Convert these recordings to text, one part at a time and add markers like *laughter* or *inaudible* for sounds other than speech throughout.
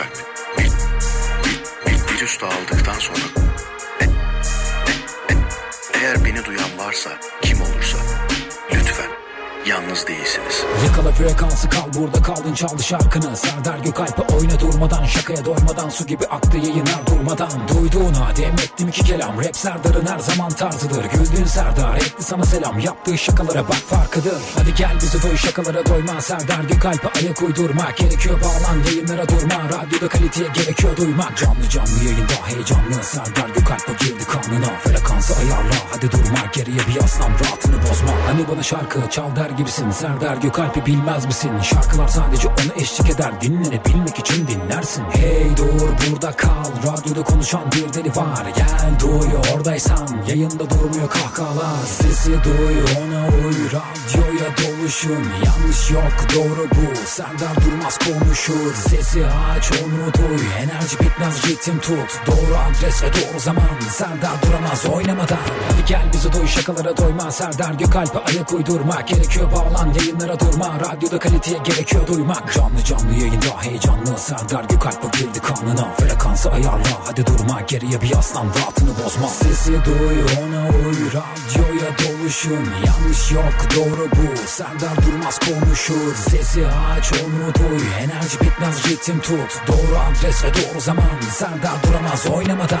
Gökalp. Bir, bir, bir, aldıktan sonra e, e, e, eğer beni duyan varsa lütfen yalnız değilsiniz. Yakala frekansı kal burada kaldın çaldı şarkını. Serdar Gökalp'e oyna durmadan Şakaya doymadan su gibi aktı yayınlar durmadan. Duyduğuna dem ettim iki kelam. Rap Serdar'ın her zaman tarzıdır. Güldün Serdar etti sana selam. Yaptığı şakalara bak farkıdır. Hadi gel bizi doy şakalara doyma. Serdar Gökalp'e ayak uydurmak Gerekiyor bağlan yayınlara durma. Radyoda kaliteye gerekiyor duymak. Canlı canlı yayında heyecanlı. Serdar Gökalp'e girdi kanına. Frekansı ayarla. Hadi durma Geriye bir yaslan rahatını bozma. Hani bana şarkı çal der gibisin Serdar Gökalp'i bilmez misin? Şarkılar sadece ona eşlik eder. Dinlenebilmek için dinlersin. Hey dur burada kal. Radyoda konuşan bir deli var. Gel duy oradaysan. Yayında durmuyor kahkahalar. Sesi duy ona uy. Radyoya doluşun. Yanlış yok doğru bu. Serdar Durmaz konuşur. Sesi aç onu duy Enerji bitmez ritim tut. Doğru adres ve doğru zaman. Serdar duramaz oynamadan. Hadi gel bizi doy şakalara doyma. Serdar Gökalp'e ayak uydurmak Gerekiyor bağlan yayınlara durma. Radyoda kaliteye gerekiyor duymak. Canlı canlı yayında heyecanlı Serdar Gökalp'e girdi kanına. Frekansı ayarla hadi durma. Geriye bir aslan rahatını bozma. Sesi duy ona uy Radyoya doluşun. Yanlış yok doğru bu. Serdar Durmaz konuşur. Sesi aç onu duy Enerji bitmez ritim tut. Doğru adres ve doğru zaman. Serdar duramaz oynamadan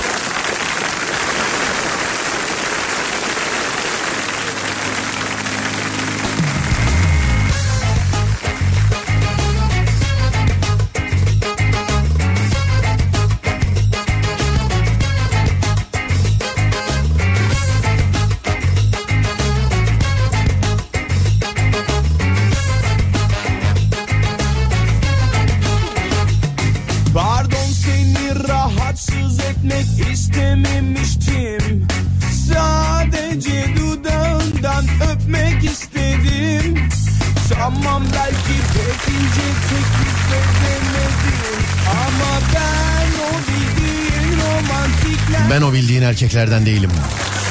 etmek istememiştim Sadece dudağından öpmek istedim Tamam belki pek ince teklif edemedim Ama ben o bildiğin romantikler Ben o bildiğin erkeklerden değilim.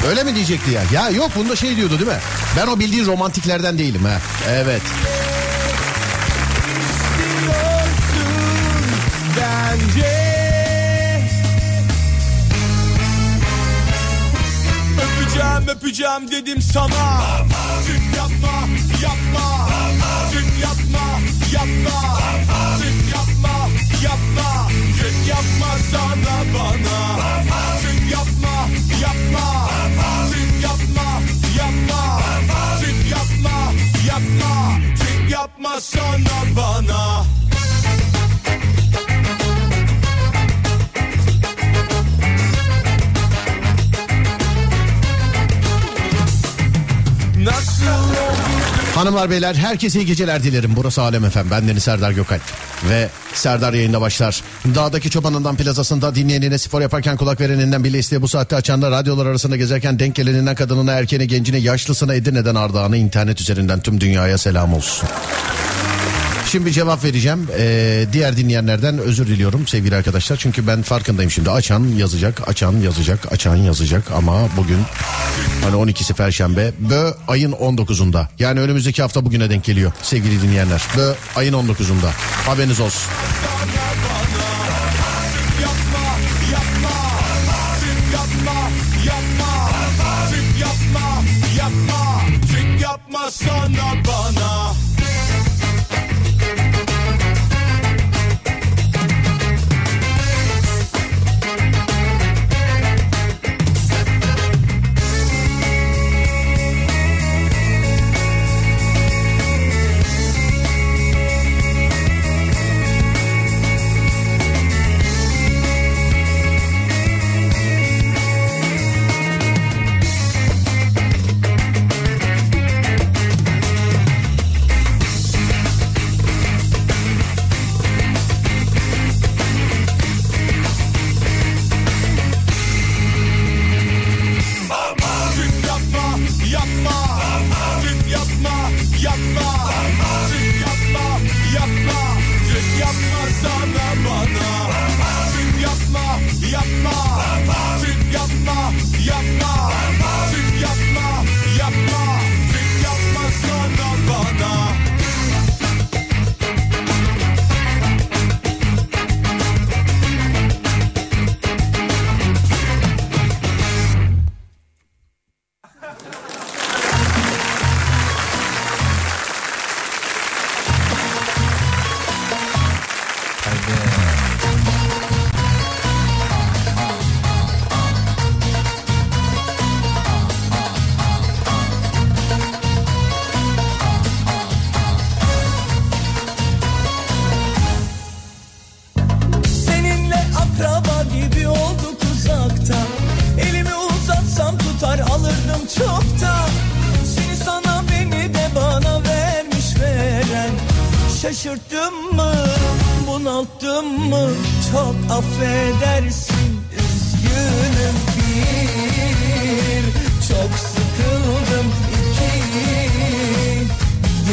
Öyle mi diyecekti ya? Ya yok bunda şey diyordu değil mi? Ben o bildiğin romantiklerden değilim ha. Evet. istiyorsun bence Öpeceğim dedim sana. Tüm yapma yapma. Tüm yapma yapma. Tüm yapma yapma. Tüm yapma sana bana Hanımlar beyler herkese iyi geceler dilerim. Burası Alem Efem. Ben Deniz Serdar Gökalp. Ve Serdar yayında başlar. Dağdaki çobanından plazasında dinleyenine spor yaparken kulak vereninden bile isteye bu saatte açanlar radyolar arasında gezerken denk geleninden kadınına erkeğine gencine yaşlısına Edirne'den Ardahan'a internet üzerinden tüm dünyaya selam olsun. Şimdi cevap vereceğim. Ee, diğer dinleyenlerden özür diliyorum sevgili arkadaşlar. Çünkü ben farkındayım şimdi. Açan yazacak, açan yazacak, açan yazacak. Ama bugün hani 12'si Perşembe. Bö ayın 19'unda. Yani önümüzdeki hafta bugüne denk geliyor sevgili dinleyenler. Bö ayın 19'unda. Haberiniz olsun. yapma yapma Tüm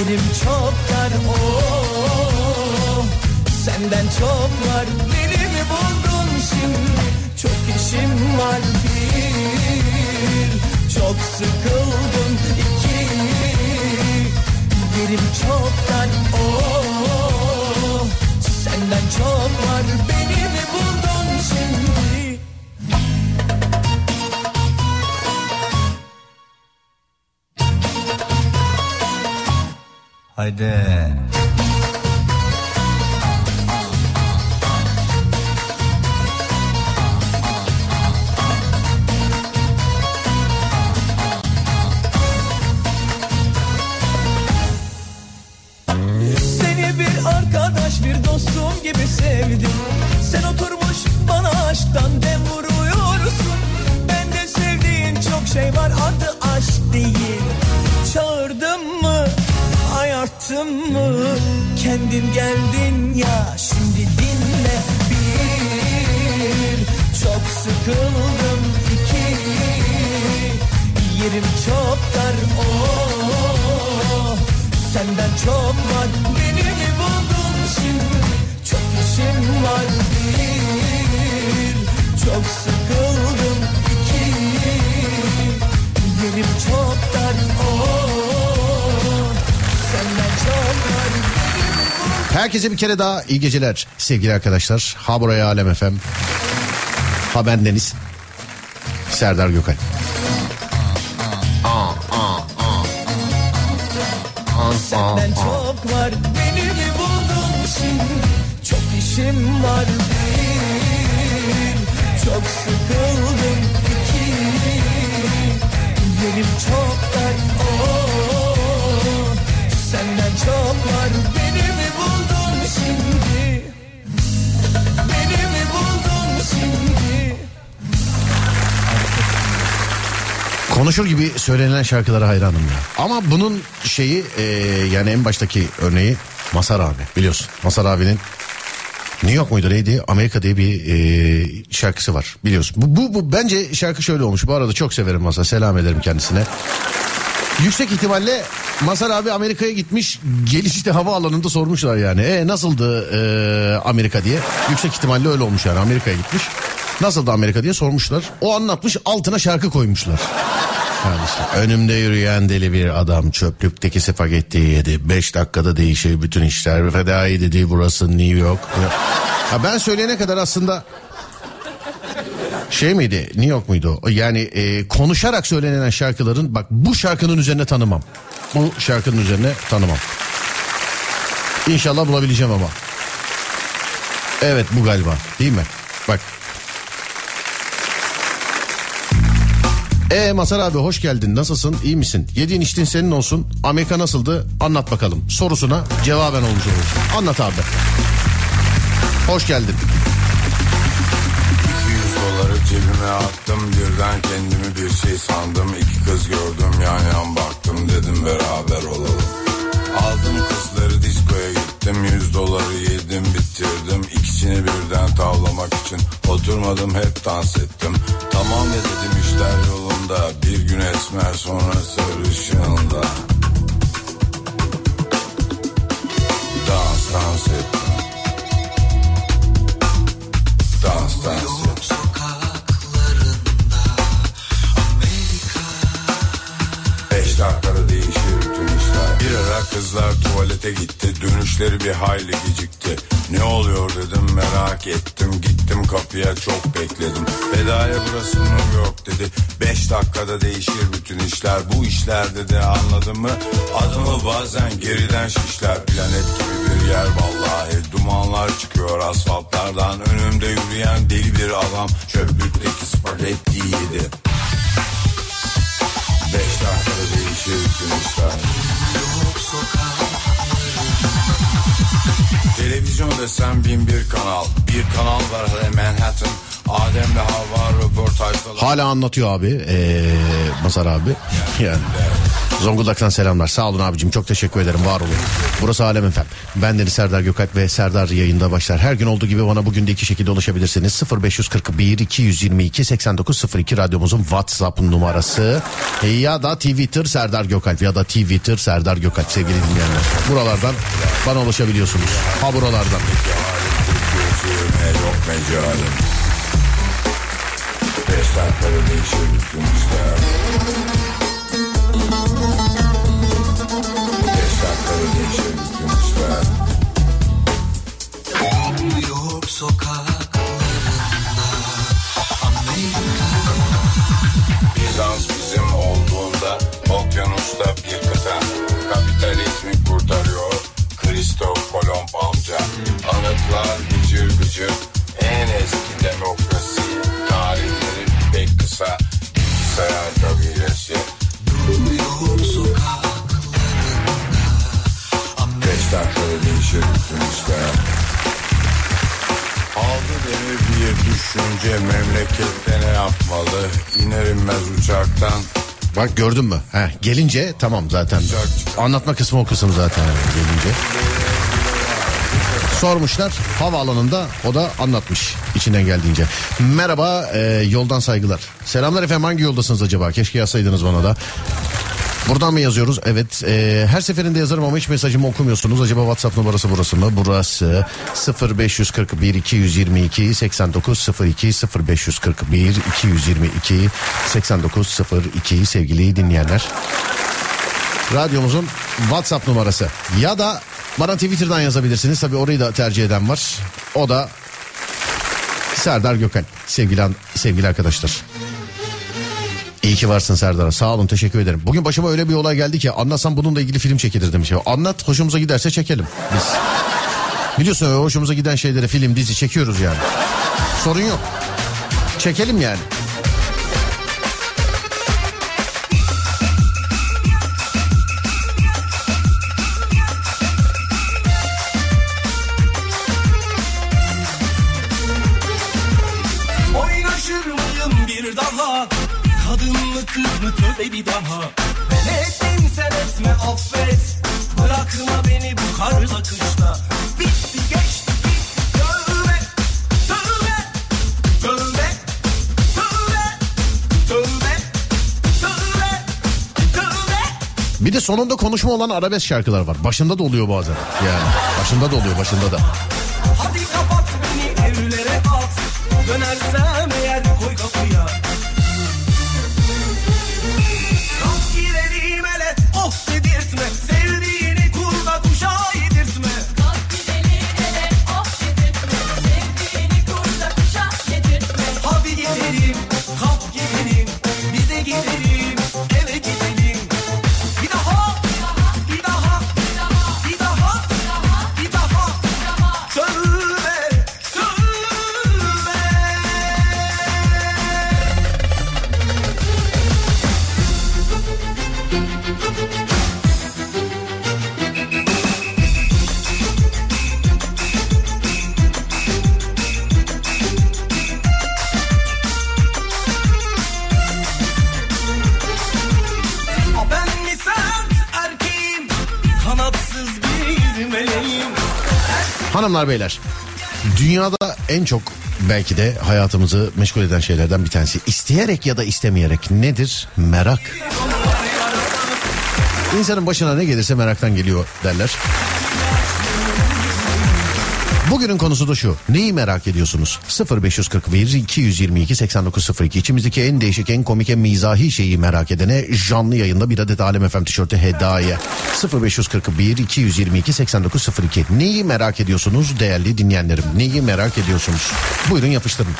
Yerim çok dar oh Senden çok var. Beni mi buldun şimdi? Çok işim var bir. Çok sıkıldım iki. Yerim çok dar oh Senden çok var. Beni mi buldun Haydi. Herkese bir kere daha iyi geceler sevgili arkadaşlar. Ha buraya Alem FM. Ha ben Deniz. Serdar Gökay. Senden çok var beni mi buldun şimdi Çok işim var bir Çok sıkıldım iki Yerim çok dar oh Senden çok var beni Konuşur gibi söylenen şarkılara hayranım ya. Ama bunun şeyi e, yani en baştaki örneği Masar abi biliyorsun. Masar abinin New York muydu neydi Amerika diye bir e, şarkısı var biliyorsun. Bu, bu, bu bence şarkı şöyle olmuş. Bu arada çok severim Masar selam ederim kendisine. Yüksek ihtimalle Masar abi Amerika'ya gitmiş gelişte havaalanında sormuşlar yani. E nasıldı e, Amerika diye. Yüksek ihtimalle öyle olmuş yani Amerika'ya gitmiş. Nasıldı Amerika diye sormuşlar. O anlatmış altına şarkı koymuşlar. İşte, önümde yürüyen deli bir adam çöplükteki spagettiyi yedi. Beş dakikada değişir bütün işler. Fedai dedi burası New York. Ha ben söyleyene kadar aslında şey miydi New York muydu? Yani e, konuşarak söylenen şarkıların bak bu şarkının üzerine tanımam. Bu şarkının üzerine tanımam. İnşallah bulabileceğim ama. Evet bu galiba değil mi? Bak. E Masar abi hoş geldin. Nasılsın? İyi misin? Yediğin içtiğin senin olsun. Amerika nasıldı? Anlat bakalım. Sorusuna cevaben olmuş olursun. Anlat abi. Hoş geldin. 200 doları cebime attım. Birden kendimi bir şey sandım. İki kız gördüm. Yan yan baktım. Dedim beraber olalım Aldım kızları diskoya gittim 100 doları yedim bitirdim. İkisini birden tavlamak için oturmadım hep dans ettim. Tamam ya dedim işler yolunda. Bir gün esmer sonra sarışında Dans dans ettim saatte gitti Dönüşleri bir hayli gecikti. Ne oluyor dedim merak ettim. Gittim kapıya çok bekledim. Bedaya burası New York dedi. Beş dakikada değişir bütün işler. Bu işlerde de anladın mı? Adımı bazen geriden şişler. Planet gibi bir yer vallahi. Dumanlar çıkıyor asfaltlardan. Önümde yürüyen deli bir adam. Çöplükteki spagetti yedi. Beş dakikada değişir bütün işler Televizyon desem bin bir kanal Bir kanal var hele Manhattan Adem'le Havva röportajdalar Hala anlatıyor abi. Ee, Mazhar abi. *laughs* Yani. Zonguldak'tan selamlar. Sağ olun abicim. Çok teşekkür ederim. Var olun. Burası Alem Efem. Ben Deniz Serdar Gökalp ve Serdar yayında başlar. Her gün olduğu gibi bana bugün de iki şekilde ulaşabilirsiniz. 0541 222 8902 radyomuzun WhatsApp numarası. Ya da Twitter Serdar Gökalp ya da Twitter Serdar Gökalp sevgili dinleyenler. Buralardan bana ulaşabiliyorsunuz. Ha buralardan. Yok mecalim Beş dakikada değişir sokaklarında Amerika. Bizans bizim olduğunda Okyanusta bir kıta. Kapitalizmi kurtarıyor Kristof Kolomb amca. Anıtlar gıcır gıcır En eski demokrasi. Tarihleri pek kısa Bilgisayar kabilesi. Yok sokaklarında. Beş dakikada değişir bütün işler Aldı beni bir düşünce memlekette ne yapmalı İner inmez uçaktan Bak gördün mü? Heh, gelince tamam zaten. Anlatma kısmı o kısım zaten gelince. Sormuşlar havaalanında o da anlatmış içinden geldiğince. Merhaba e, yoldan saygılar. Selamlar efendim hangi yoldasınız acaba? Keşke yazsaydınız bana da. Buradan mı yazıyoruz? Evet. e, her seferinde yazarım ama hiç mesajımı okumuyorsunuz. Acaba WhatsApp numarası burası mı? Burası 0541 222 8902 0541 222 8902 sevgili dinleyenler. Radyomuzun WhatsApp numarası. Ya da bana Twitter'dan yazabilirsiniz. Tabii orayı da tercih eden var. O da Serdar Gökal. Sevgili, sevgili arkadaşlar. İyi ki varsın Serdar. Sağ olun teşekkür ederim. Bugün başıma öyle bir olay geldi ki anlatsam bununla ilgili film çekilir demiş. Anlat hoşumuza giderse çekelim biz. Biliyorsun hoşumuza giden şeyleri film dizi çekiyoruz yani. Sorun yok. Çekelim yani. Mı tövbe bir daha Ben ettim sen etme affet Bırakma beni bu karla kışla Bitti geçti tövbe Tövbe Tövbe Tövbe Tövbe Tövbe Tövbe Bir de sonunda konuşma olan arabesk şarkılar var. Başında da oluyor bazen. Yani başında da oluyor başında da. Hanımlar beyler dünyada en çok belki de hayatımızı meşgul eden şeylerden bir tanesi. İsteyerek ya da istemeyerek nedir? Merak. İnsanın başına ne gelirse meraktan geliyor derler. Bugünün konusu da şu. Neyi merak ediyorsunuz? 0541 222 8902 İçimizdeki en değişik, en komik, en mizahi şeyi merak edene canlı yayında bir adet Alem FM tişörtü hediye. 0541 222 8902 Neyi merak ediyorsunuz değerli dinleyenlerim? Neyi merak ediyorsunuz? Buyurun yapıştırın.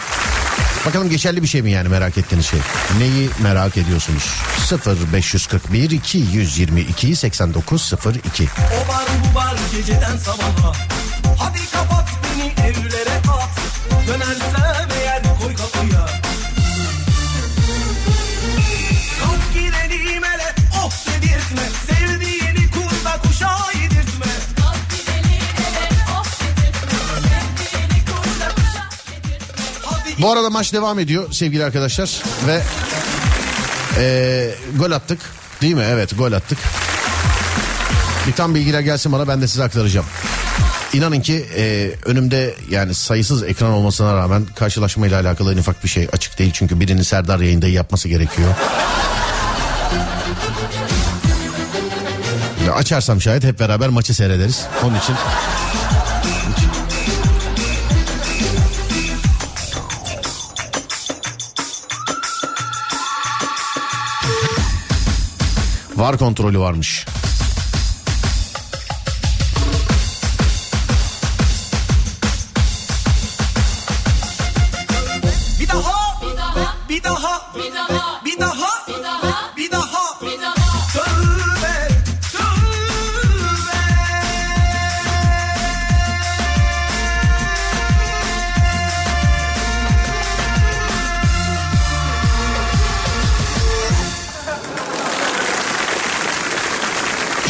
Bakalım geçerli bir şey mi yani merak ettiğiniz şey? Neyi merak ediyorsunuz? 0541 222 8902 O var bu var geceden sabaha Bu arada maç devam ediyor sevgili arkadaşlar ve eee, gol attık değil mi? Evet gol attık. Bir tam bilgiler gelsin bana ben de size aktaracağım. İnanın ki eee, önümde yani sayısız ekran olmasına rağmen karşılaşmayla alakalı en ufak bir şey açık değil. Çünkü birinin Serdar yayında yapması gerekiyor. Açarsam şayet hep beraber maçı seyrederiz. Onun için var kontrolü varmış.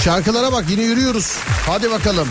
Şarkılara bak yine yürüyoruz. Hadi bakalım.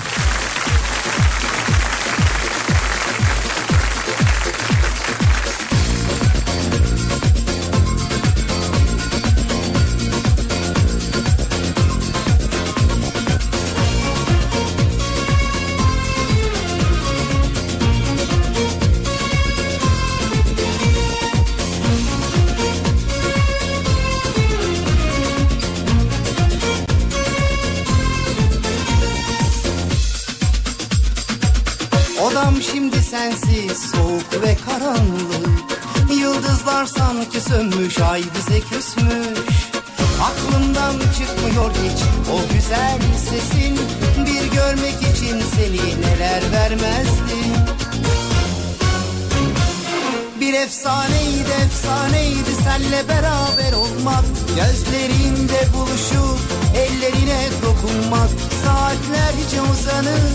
Gözlerinde buluşup ellerine dokunmak Saatlerce uzanır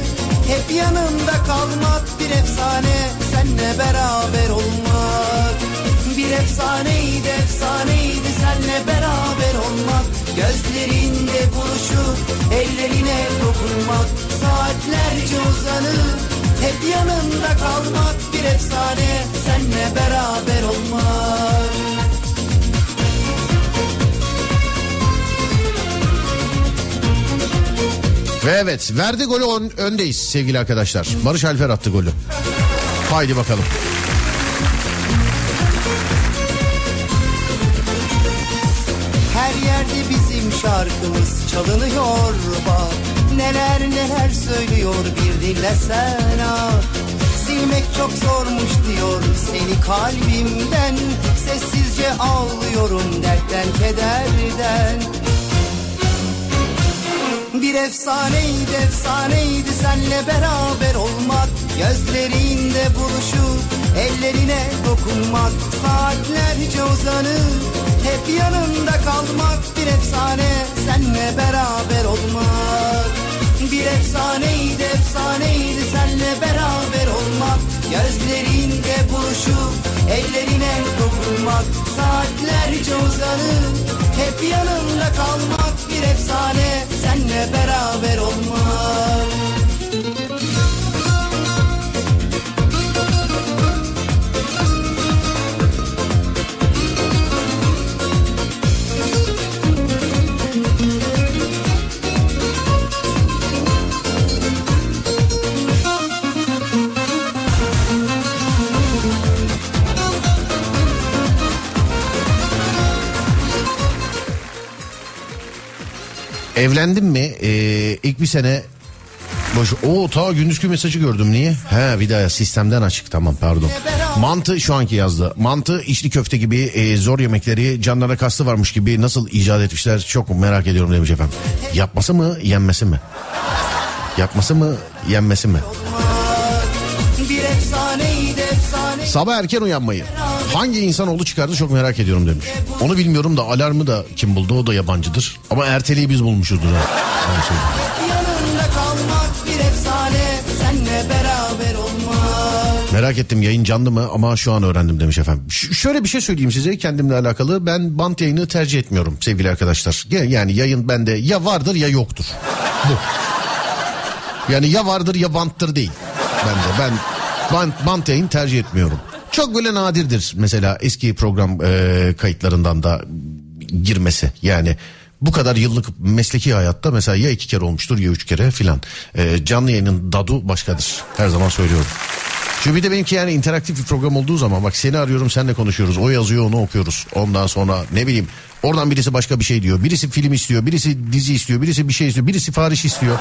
hep yanında kalmak Bir efsane senle beraber olmak. Bir efsaneydi efsaneydi senle beraber olmak. Gözlerinde buluşup ellerine dokunmak Saatlerce uzanır hep yanında kalmak evet verdi golü on- öndeyiz sevgili arkadaşlar. Barış Alper attı golü. Haydi bakalım. Her yerde bizim şarkımız çalınıyor bak Neler neler söylüyor bir dinlesen ah Silmek çok zormuş diyor seni kalbimden Sessizce ağlıyorum dertten kederden Bir efsaneydi efsaneydi senle beraber olmak. Gözlerinde buluşup ellerine dokunmak. Saatlerce uzanıp hep yanında kalmak. Bir efsane senle beraber olmak Bir efsaneydi efsaneydi. Senle beraber olmak Gözlerinde buluşup ellerine dokunmak Saatlerce uzanıp hep yanında kalmak Bir efsane. Senle beraber olmak Evlendim mi? Ee, ilk bir sene Boş. Oo ta gündüzkü mesajı gördüm niye? He bir daha sistemden açık tamam pardon. Mantı şu anki yazdı. Mantı içli köfte gibi e, zor yemekleri canlara kastı varmış gibi nasıl icat etmişler çok merak ediyorum demiş efendim. Yapması mı yenmesi mi? Yapması mı yenmesi mi? Sabah erken uyanmayı hangi insanoğlu çıkardı çok merak ediyorum demiş. Onu bilmiyorum da alarmı da kim buldu o da yabancıdır. Ama erteliği biz bulmuşuzdur. ha. Olmak Merak ettim yayın canlı mı ama şu an öğrendim demiş efendim. Ş- şöyle bir şey söyleyeyim size kendimle alakalı. Ben bant yayını tercih etmiyorum sevgili arkadaşlar. Ya- Yani yayın bende ya vardır ya yoktur. Bu. Yani ya vardır ya banttır değil. Bende ben bant, bant yayın tercih etmiyorum. Çok böyle nadirdir mesela eski program e, kayıtlarından da girmesi. Yani bu kadar yıllık mesleki hayatta mesela ya iki kere olmuştur ya üç kere filan. E, canlı yayının dadu başkadır. Her zaman söylüyorum. Çünkü bir de benimki yani interaktif bir program olduğu zaman bak seni arıyorum senle konuşuyoruz. O yazıyor onu okuyoruz. Ondan sonra ne bileyim oradan birisi başka bir şey diyor. Birisi film istiyor, birisi dizi istiyor, birisi bir şey istiyor, birisi sipariş istiyor.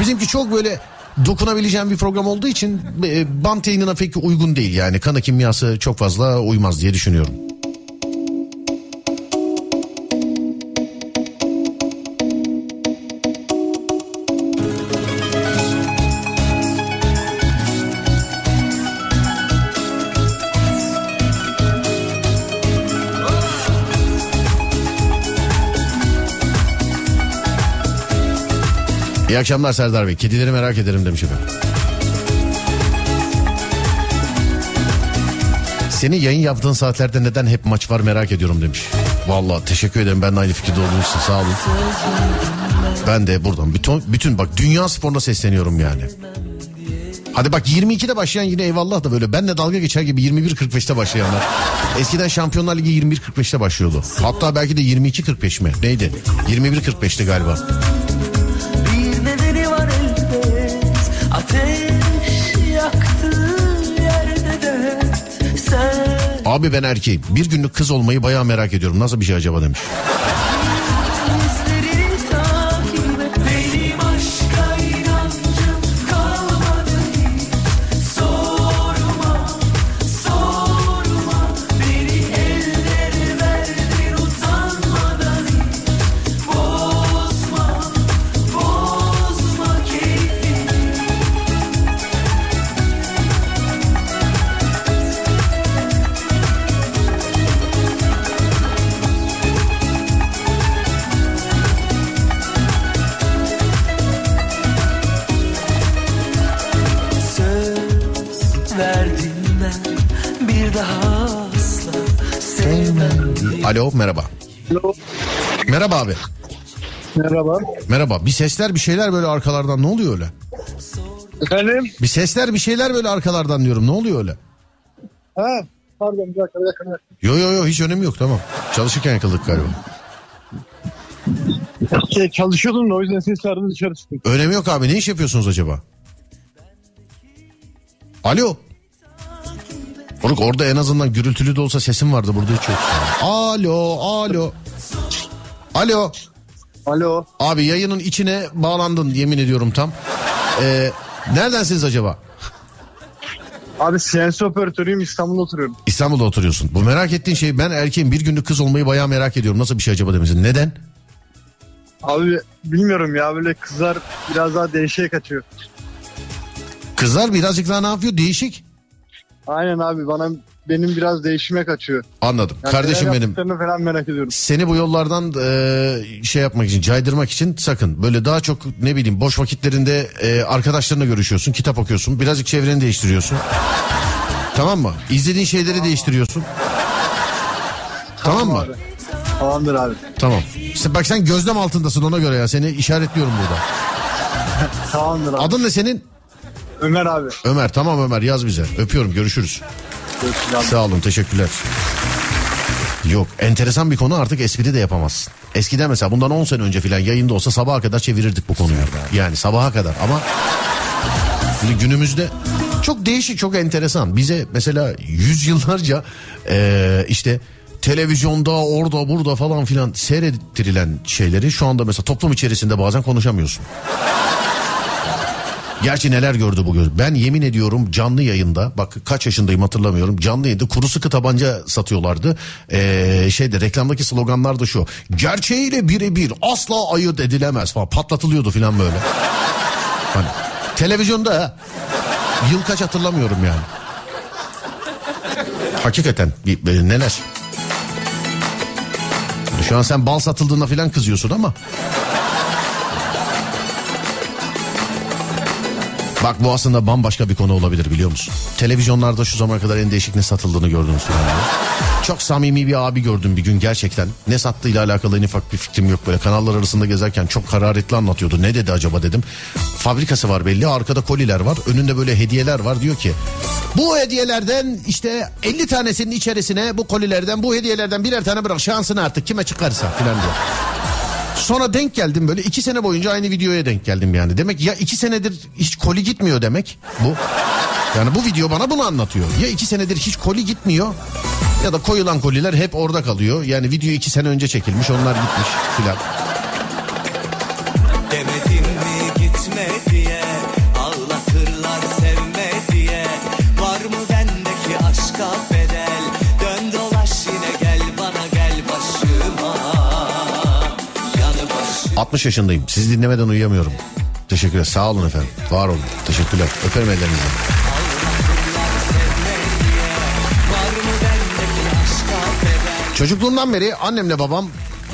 Bizimki çok böyle dokunabileceğim bir program olduğu için e, bant yayınına pek uygun değil yani. Kana kimyası çok fazla uymaz diye düşünüyorum. İyi akşamlar Serdar Bey. Kedileri merak ederim demiş efendim. Senin yayın yaptığın saatlerde neden hep maç var merak ediyorum demiş. Vallahi teşekkür ederim. Ben de aynı fikirde olduğunuz sağ olun. Ben de buradan bütün, bütün bak dünya sporuna sesleniyorum yani. Hadi bak 22'de başlayan yine eyvallah da böyle benle dalga geçer gibi 21.45'te başlayanlar. Eskiden Şampiyonlar Ligi 21.45'te başlıyordu. Hatta belki de 22.45 mi? Neydi? 21.45'ti galiba. Abi ben erkeğim. Bir günlük kız olmayı bayağı merak ediyorum. Nasıl bir şey acaba demiş. Sevmem diye. Alo merhaba. Merhaba abi. Merhaba. Merhaba. Bir sesler bir şeyler böyle arkalardan ne oluyor öyle? Efendim? Bir sesler bir şeyler böyle arkalardan diyorum. Ne oluyor öyle? Ha, pardon bir dakika dakika. Yo yo yo hiç önemi yok tamam. Çalışırken yakaladık galiba. Şey, çalışıyordum da o yüzden ses verdim dışarı çıktım. Önemi yok abi. Ne iş yapıyorsunuz acaba? Alo. Moruk orada en azından gürültülü de olsa sesim vardı. Burada hiç yok. Alo, alo. Alo. Alo. Abi yayının içine bağlandın yemin ediyorum tam. Ee, neredensiniz acaba? Abi CNC operatörüyüm İstanbul'da oturuyorum. İstanbul'da oturuyorsun. Bu merak ettiğin şey ben erkeğim bir günlük kız olmayı bayağı merak ediyorum. Nasıl bir şey acaba demişsin. Neden? Abi bilmiyorum ya böyle kızlar biraz daha değişiğe kaçıyor. Kızlar birazcık daha ne yapıyor? Değişik. Aynen abi bana benim biraz değişime kaçıyor. Anladım. Yani Kardeşim benim. falan merak ediyorum. Seni bu yollardan e, şey yapmak için, caydırmak için sakın. Böyle daha çok ne bileyim boş vakitlerinde e, arkadaşlarına görüşüyorsun, kitap okuyorsun, birazcık çevreni değiştiriyorsun. *laughs* tamam mı? İzlediğin şeyleri değiştiriyorsun. Tamam, mı? abi. Tamamdır abi. Tamam. İşte bak sen gözlem altındasın ona göre ya. Seni işaretliyorum burada. *laughs* Tamamdır abi. Adın ne senin? Ömer abi. Ömer. Tamam Ömer yaz bize. Öpüyorum. Görüşürüz. Sağ olun. Teşekkürler. Yok enteresan bir konu artık espri de yapamazsın. Eskiden mesela bundan 10 sene önce filan yayında olsa sabaha kadar çevirirdik bu konuyu. Yani sabaha kadar ama şimdi günümüzde çok değişik çok enteresan. Bize mesela yüzyıllarca eee işte televizyonda orada burada falan filan seyrettirilen şeyleri şu anda mesela toplum içerisinde bazen konuşamıyorsun. Gerçi neler gördü bu göz. Ben yemin ediyorum canlı yayında bak kaç yaşındayım hatırlamıyorum. Canlı yayında kuru sıkı tabanca satıyorlardı. Ee, şeyde reklamdaki sloganlar da şu. Gerçeğiyle birebir asla ayırt edilemez falan patlatılıyordu falan böyle. *laughs* Hani televizyonda. Yıl kaç hatırlamıyorum yani. Hakikaten neler. Şu an sen bal satıldığına falan kızıyorsun ama. Bak bu aslında bambaşka bir konu olabilir biliyor musun? Televizyonlarda şu zamana kadar en değişik ne satıldığını gördünüz. Çok samimi bir abi gördüm bir gün gerçekten. Ne sattığıyla alakalı en ufak bir fikrim yok böyle. Kanallar arasında gezerken çok hararetli anlatıyordu. Ne dedi acaba dedim. Fabrikası var belli arkada koliler var. Önünde böyle hediyeler var diyor ki. Bu hediyelerden işte 50 tanesinin içerisine bu kolilerden bu hediyelerden birer tane bırak şansını artık kime çıkarsa falan diyor. Sonra denk geldim böyle iki sene boyunca aynı videoya denk geldim yani. Demek ya iki senedir hiç koli gitmiyor demek bu. Yani bu video bana bunu anlatıyor. Ya iki senedir hiç koli gitmiyor ya da koyulan koliler hep orada kalıyor. Yani video iki sene önce çekilmiş onlar gitmiş filan. 60 yaşındayım. Sizi dinlemeden uyuyamıyorum. Teşekkürler. Sağ olun efendim. Var olun. Teşekkürler. Öperim ellerinizi. Çocukluğumdan beri annemle babam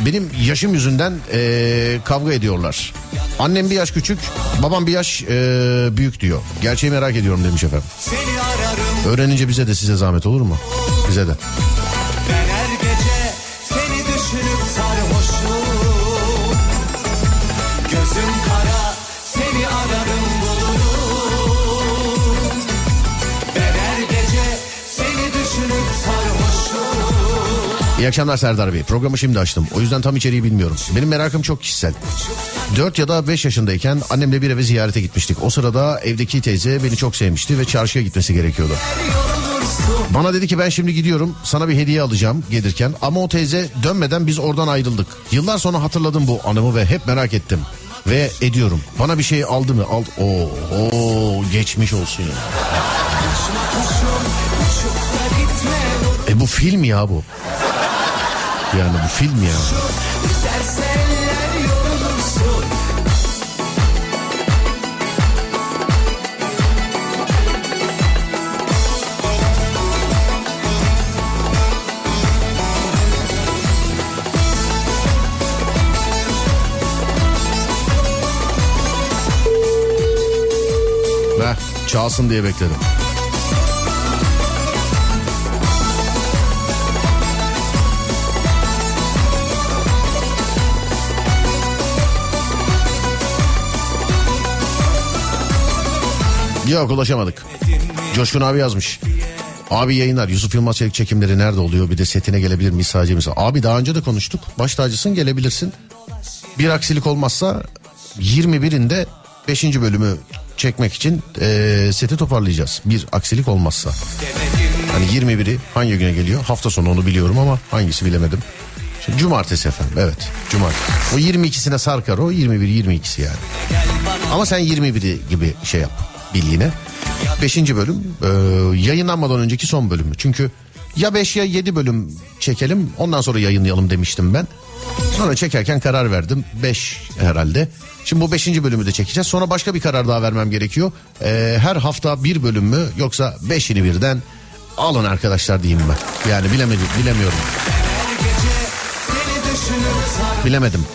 benim yaşım yüzünden eee, kavga ediyorlar. Annem bir yaş küçük, babam bir yaş eee, büyük diyor. Gerçeği merak ediyorum demiş efendim. Öğrenince bize de size zahmet olur mu? Bize de. İyi akşamlar Serdar Bey. Programı şimdi açtım. O yüzden tam içeriği bilmiyorum. Benim merakım çok kişisel. 4 ya da 5 yaşındayken annemle bir eve ziyarete gitmiştik. O sırada evdeki teyze beni çok sevmişti ve çarşıya gitmesi gerekiyordu. Bana dedi ki ben şimdi gidiyorum sana bir hediye alacağım gelirken ama o teyze dönmeden biz oradan ayrıldık. Yıllar sonra hatırladım bu anımı ve hep merak ettim. Ve ediyorum. Bana bir şey aldı mı? Aldı. Oo, oo geçmiş olsun ya. E bu film ya bu. Yani bu film ya. Çalsın diye bekledim. Yok ulaşamadık. Coşkun abi yazmış. Abi yayınlar Yusuf Yılmaz Çelik çekimleri nerede oluyor? Bir de setine gelebilir miyiz sadece misin? Abi daha önce de konuştuk. Baş tacısın gelebilirsin. Bir aksilik olmazsa 21'inde 5. bölümü çekmek için eee, seti toparlayacağız. Bir aksilik olmazsa. Hani 21'i hangi güne geliyor? Hafta sonu onu biliyorum ama hangisi bilemedim. Şimdi cumartesi efendim evet cumartesi. O 22'sine sarkar o 21 22'si yani. Ama sen 21'i gibi şey yap bil yine. 5. bölüm e, yayınlanmadan önceki son bölümü. Çünkü ya 5 ya 7 bölüm çekelim ondan sonra yayınlayalım demiştim ben. Sonra çekerken karar verdim 5 herhalde. Şimdi bu 5. bölümü de çekeceğiz. Sonra başka bir karar daha vermem gerekiyor. E, her hafta bir bölüm mü yoksa 5'ini birden alın arkadaşlar diyeyim ben. Yani bilemedim bilemiyorum. Bilemedim.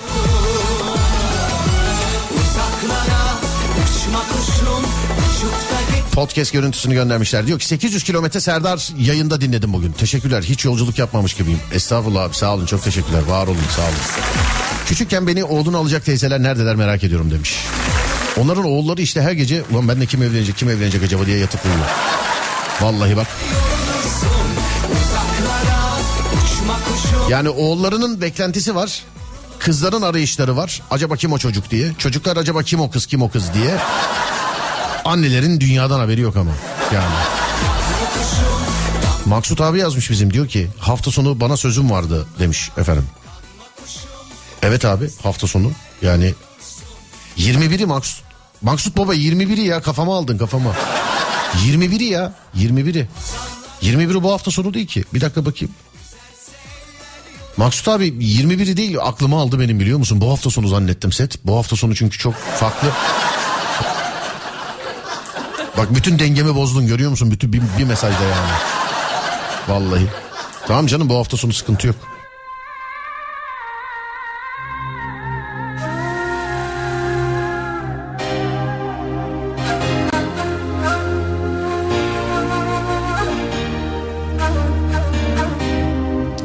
Podcast görüntüsünü göndermişler. Diyor ki 800 kilometre Serdar yayında dinledim bugün. Teşekkürler. Hiç yolculuk yapmamış gibiyim. Estağfurullah abi sağ olun çok teşekkürler. Var olun sağ olun. Küçükken beni oğlunu alacak teyzeler neredeler merak ediyorum demiş. Onların oğulları işte her gece ulan ben de kim evlenecek kim evlenecek acaba diye yatıp uyuyor. Vallahi bak. Yani oğullarının beklentisi var. Kızların arayışları var. Acaba kim o çocuk diye. Çocuklar acaba kim o kız kim o kız diye. Annelerin dünyadan haberi yok ama. Yani. Maksut abi yazmış bizim diyor ki hafta sonu bana sözüm vardı demiş efendim. Evet abi hafta sonu yani 21'i Maksut Maksut Baba 21'i ya kafama aldın kafama. 21'i ya 21'i. 21'i bu hafta sonu değil ki. Bir dakika bakayım. Maksut abi 21'i değil aklıma aldı benim biliyor musun? Bu hafta sonu zannettim set. Bu hafta sonu çünkü çok farklı. Bak bütün dengemi bozdun görüyor musun? Bütün bir, bir mesajda yani. Vallahi. Tamam canım bu hafta sonu sıkıntı yok.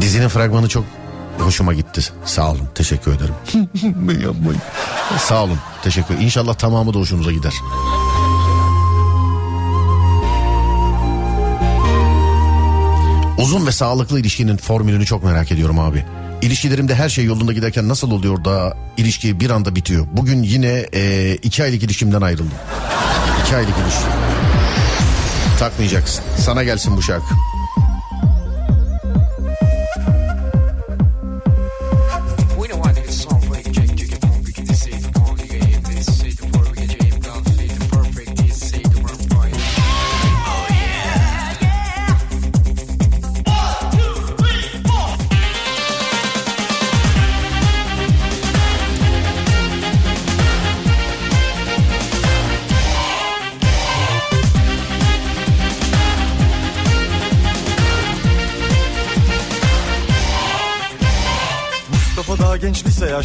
Dizinin fragmanı çok hoşuma gitti. Sağ olun. Teşekkür ederim. *laughs* Sağ olun. Teşekkür İnşallah tamamı da hoşunuza gider. Uzun ve sağlıklı ilişkinin formülünü çok merak ediyorum abi. İlişkilerimde her şey yolunda giderken nasıl oluyor da ilişki bir anda bitiyor? Bugün yine e, iki aylık ilişkimden ayrıldım. İki aylık ilişki. Takmayacaksın. Sana gelsin bu şarkı.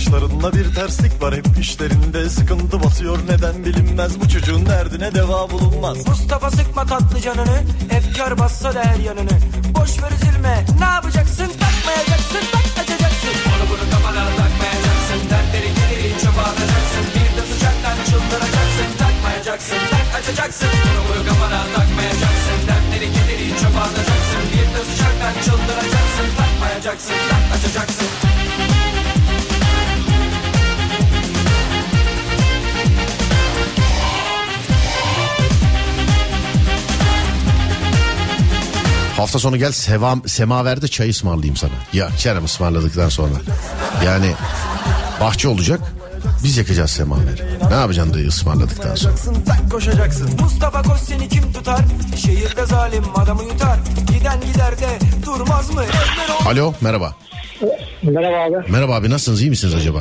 Yaşlarında bir terslik var hep işlerinde sıkıntı basıyor. Neden bilinmez bu çocuğun derdine deva bulunmaz. Mustafa sıkma tatlı canını Efkar bassa da her yanını. Boş ver üzülme ne yapacaksın? Takmayacaksın tak açacaksın Onu bunu kafana takmayacaksın. Dertleri geliri çöpe atacaksın Bir de sıcaktan çıldıracaksın. Takmayacaksın tak açacaksın. Onu bunu kafana takmayacaksın. Dertleri geliri çöpe atacaksın Bir de sıcaktan çıldıracaksın. Takmayacaksın tak açacaksın Hafta sonu gel sevam, semaverde çay ısmarlayayım sana. Ya Kerem ısmarladıktan sonra. Yani bahçe olacak. Biz yakacağız semaveri. Ne yapacaksın dayı ısmarladıktan sonra? tak koşacaksın Mustafa koş seni kim tutar Şehirde zalim adamı yutar Giden gider de durmaz mı Alo merhaba. Merhaba abi. Merhaba abi nasılsınız iyi misiniz acaba?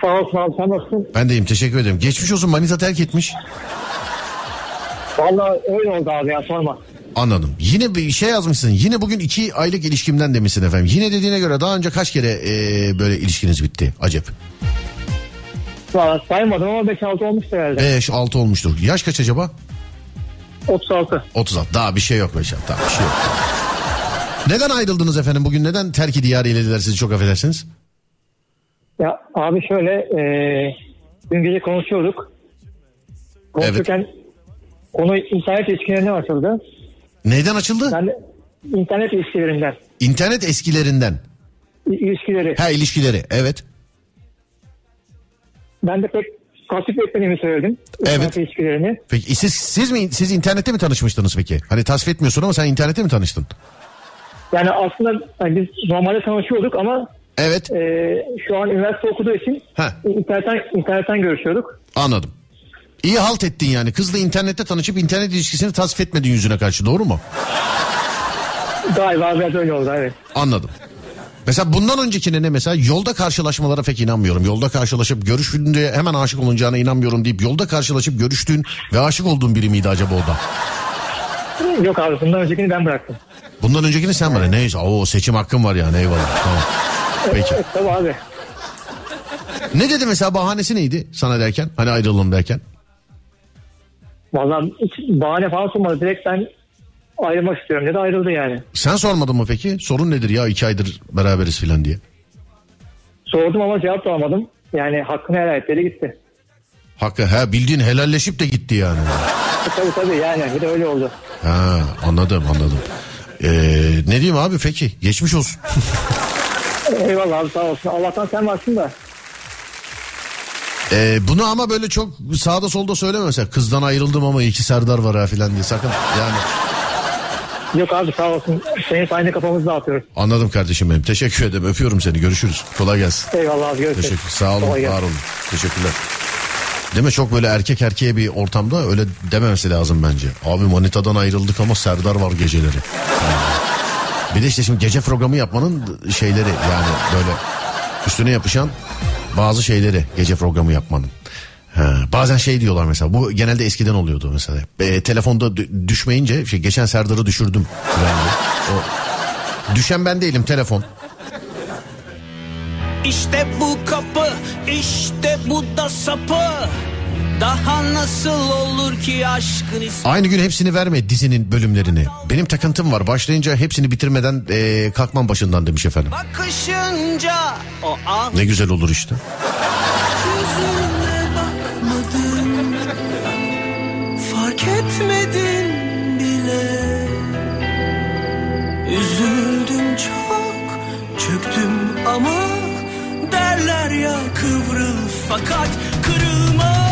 Sağ olsun abi sen nasılsın? Ben deyim teşekkür ederim. Geçmiş olsun manita terk etmiş. Valla öyle oldu abi ya sorma. Anladım. Yine bir şey yazmışsın. Yine bugün iki aylık ilişkimden demişsin efendim. Yine dediğine göre daha önce kaç kere e, böyle ilişkiniz bitti? Acep. Valla saymadım ama 5-6 olmuştu herhalde. 5 6 olmuştur. Yaş kaç acaba? 36. 36. Daha bir şey yok Beşer. Daha bir şey yok. Neden ayrıldınız efendim bugün? Neden terk-i diyar eylediler sizi çok affedersiniz? Ya abi şöyle e, dün gece konuşuyorduk. Konuşurken konu internet ilişkilerine açıldı. Neyden açıldı? De internet ilişkilerinden. İnternet eskilerinden. İ- ilişkileri. Ha ilişkileri evet. Ben de pek tasvip etmediğimi söyledim. İnternet ilişkilerini. Peki siz, siz mi siz internette mi tanışmıştınız peki? Hani tasvip etmiyorsun ama sen internette mi tanıştın? Yani aslında hani biz normalde tanışıyorduk ama Evet. e, şu an üniversite okuduğu için Ha. internetten, internetten görüşüyorduk. Anladım. İyi halt ettin yani. Kızla internette tanışıp internet ilişkisini tasvip etmedin yüzüne karşı doğru mu? Galiba biraz öyle oldu evet. Anladım. Mesela bundan öncekine ne mesela yolda karşılaşmalara pek inanmıyorum. Yolda karşılaşıp görüştüğünde hemen aşık olunacağına inanmıyorum deyip yolda karşılaşıp görüştüğün ve aşık olduğun biri miydi acaba o da? Yok abi bundan öncekini ben bıraktım. Bundan öncekini sen bana neyse o seçim hakkın var yani eyvallah tamam. Peki. Evet, *laughs* tabii abi. Ne dedi mesela bahanesi neydi sana derken hani ayrılalım derken? Vallahi hiç bahane falan sunmadı. Direkt ben ayrılmak istiyorum dedi ayrıldı yani. Sen sormadın mı peki sorun nedir ya iki aydır beraberiz filan diye. Sordum ama cevap da alamadım. Yani hakkını helal et dedi gitti. Hakkı ha bildiğin helalleşip de gitti yani. E, tabii tabii yani bir de öyle oldu. Ha anladım anladım. Ee, ne diyeyim abi peki geçmiş olsun. *laughs* Eyvallah abi sağ olsun. Allah'tan sen varsın da. Ee, bunu ama böyle çok sağda solda söyleme mesela kızdan ayrıldım ama iki Serdar var ha filan diye sakın yani. Yok abi sağ olsun. Senin sayende kafamızı dağıtıyoruz. Anladım kardeşim benim teşekkür ederim öpüyorum seni görüşürüz kolay gelsin. Eyvallah abi görüşürüz. Teşekkür sağ olun Kolay var olun teşekkürler. Değil mi? Çok böyle erkek erkeğe bir ortamda öyle dememesi lazım bence. Abi manitadan ayrıldık ama Serdar var geceleri. Yani. Bir de işte şimdi gece programı yapmanın şeyleri yani böyle üstüne yapışan bazı şeyleri gece programı yapmanın. Ha, bazen şey diyorlar mesela bu genelde eskiden oluyordu mesela. E, telefonda dü- düşmeyince şey, geçen Serdar'ı düşürdüm. Yani, o, düşen ben değilim telefon. İşte bu kapı, işte bu da sapı. Daha nasıl olur ki aşkın ismi? Aynı gün hepsini verme dizinin bölümlerini. Benim takıntım var. Başlayınca hepsini bitirmeden e, kalkmam başından demiş efendim. Bakışınca o ah Ne güzel olur işte. yüzüne. Fark etmedin bile. Üzüldüm çok, çöktüm ama derler ya kıvrıl fakat kırılma.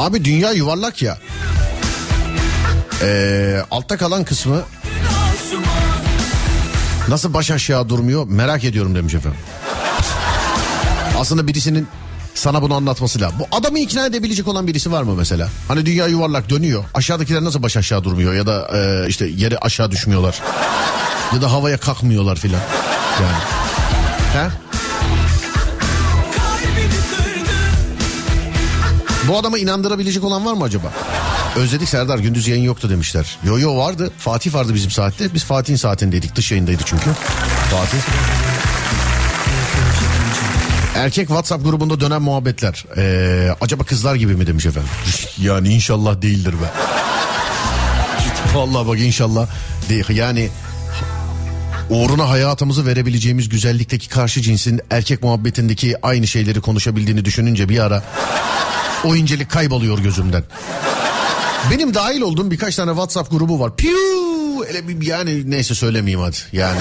Abi dünya yuvarlak ya. Ee, altta kalan kısmı nasıl baş aşağı durmuyor merak ediyorum demiş efendim. Aslında birisinin sana bunu anlatması lazım. Bu adamı ikna edebilecek olan birisi var mı mesela? Hani dünya yuvarlak dönüyor. Aşağıdakiler nasıl baş aşağı durmuyor ya da e, işte yere aşağı düşmüyorlar. ya da havaya kalkmıyorlar filan. Yani. He? Bu adama inandırabilecek olan var mı acaba? Özledik Serdar gündüz yayın yoktu demişler. Yo yo vardı. Fatih vardı bizim saatte. Biz Fatih'in saatindeydik. Dış yayındaydı çünkü. Fatih. Erkek WhatsApp grubunda dönen muhabbetler. Ee, acaba kızlar gibi mi demiş efendim. *laughs* yani inşallah değildir be. Vallahi bak inşallah değil. Yani uğruna hayatımızı verebileceğimiz güzellikteki karşı cinsin erkek muhabbetindeki aynı şeyleri konuşabildiğini düşününce bir ara o incelik kayboluyor gözümden. Benim dahil olduğum birkaç tane WhatsApp grubu var. Piu! Yani neyse söylemeyeyim hadi. Yani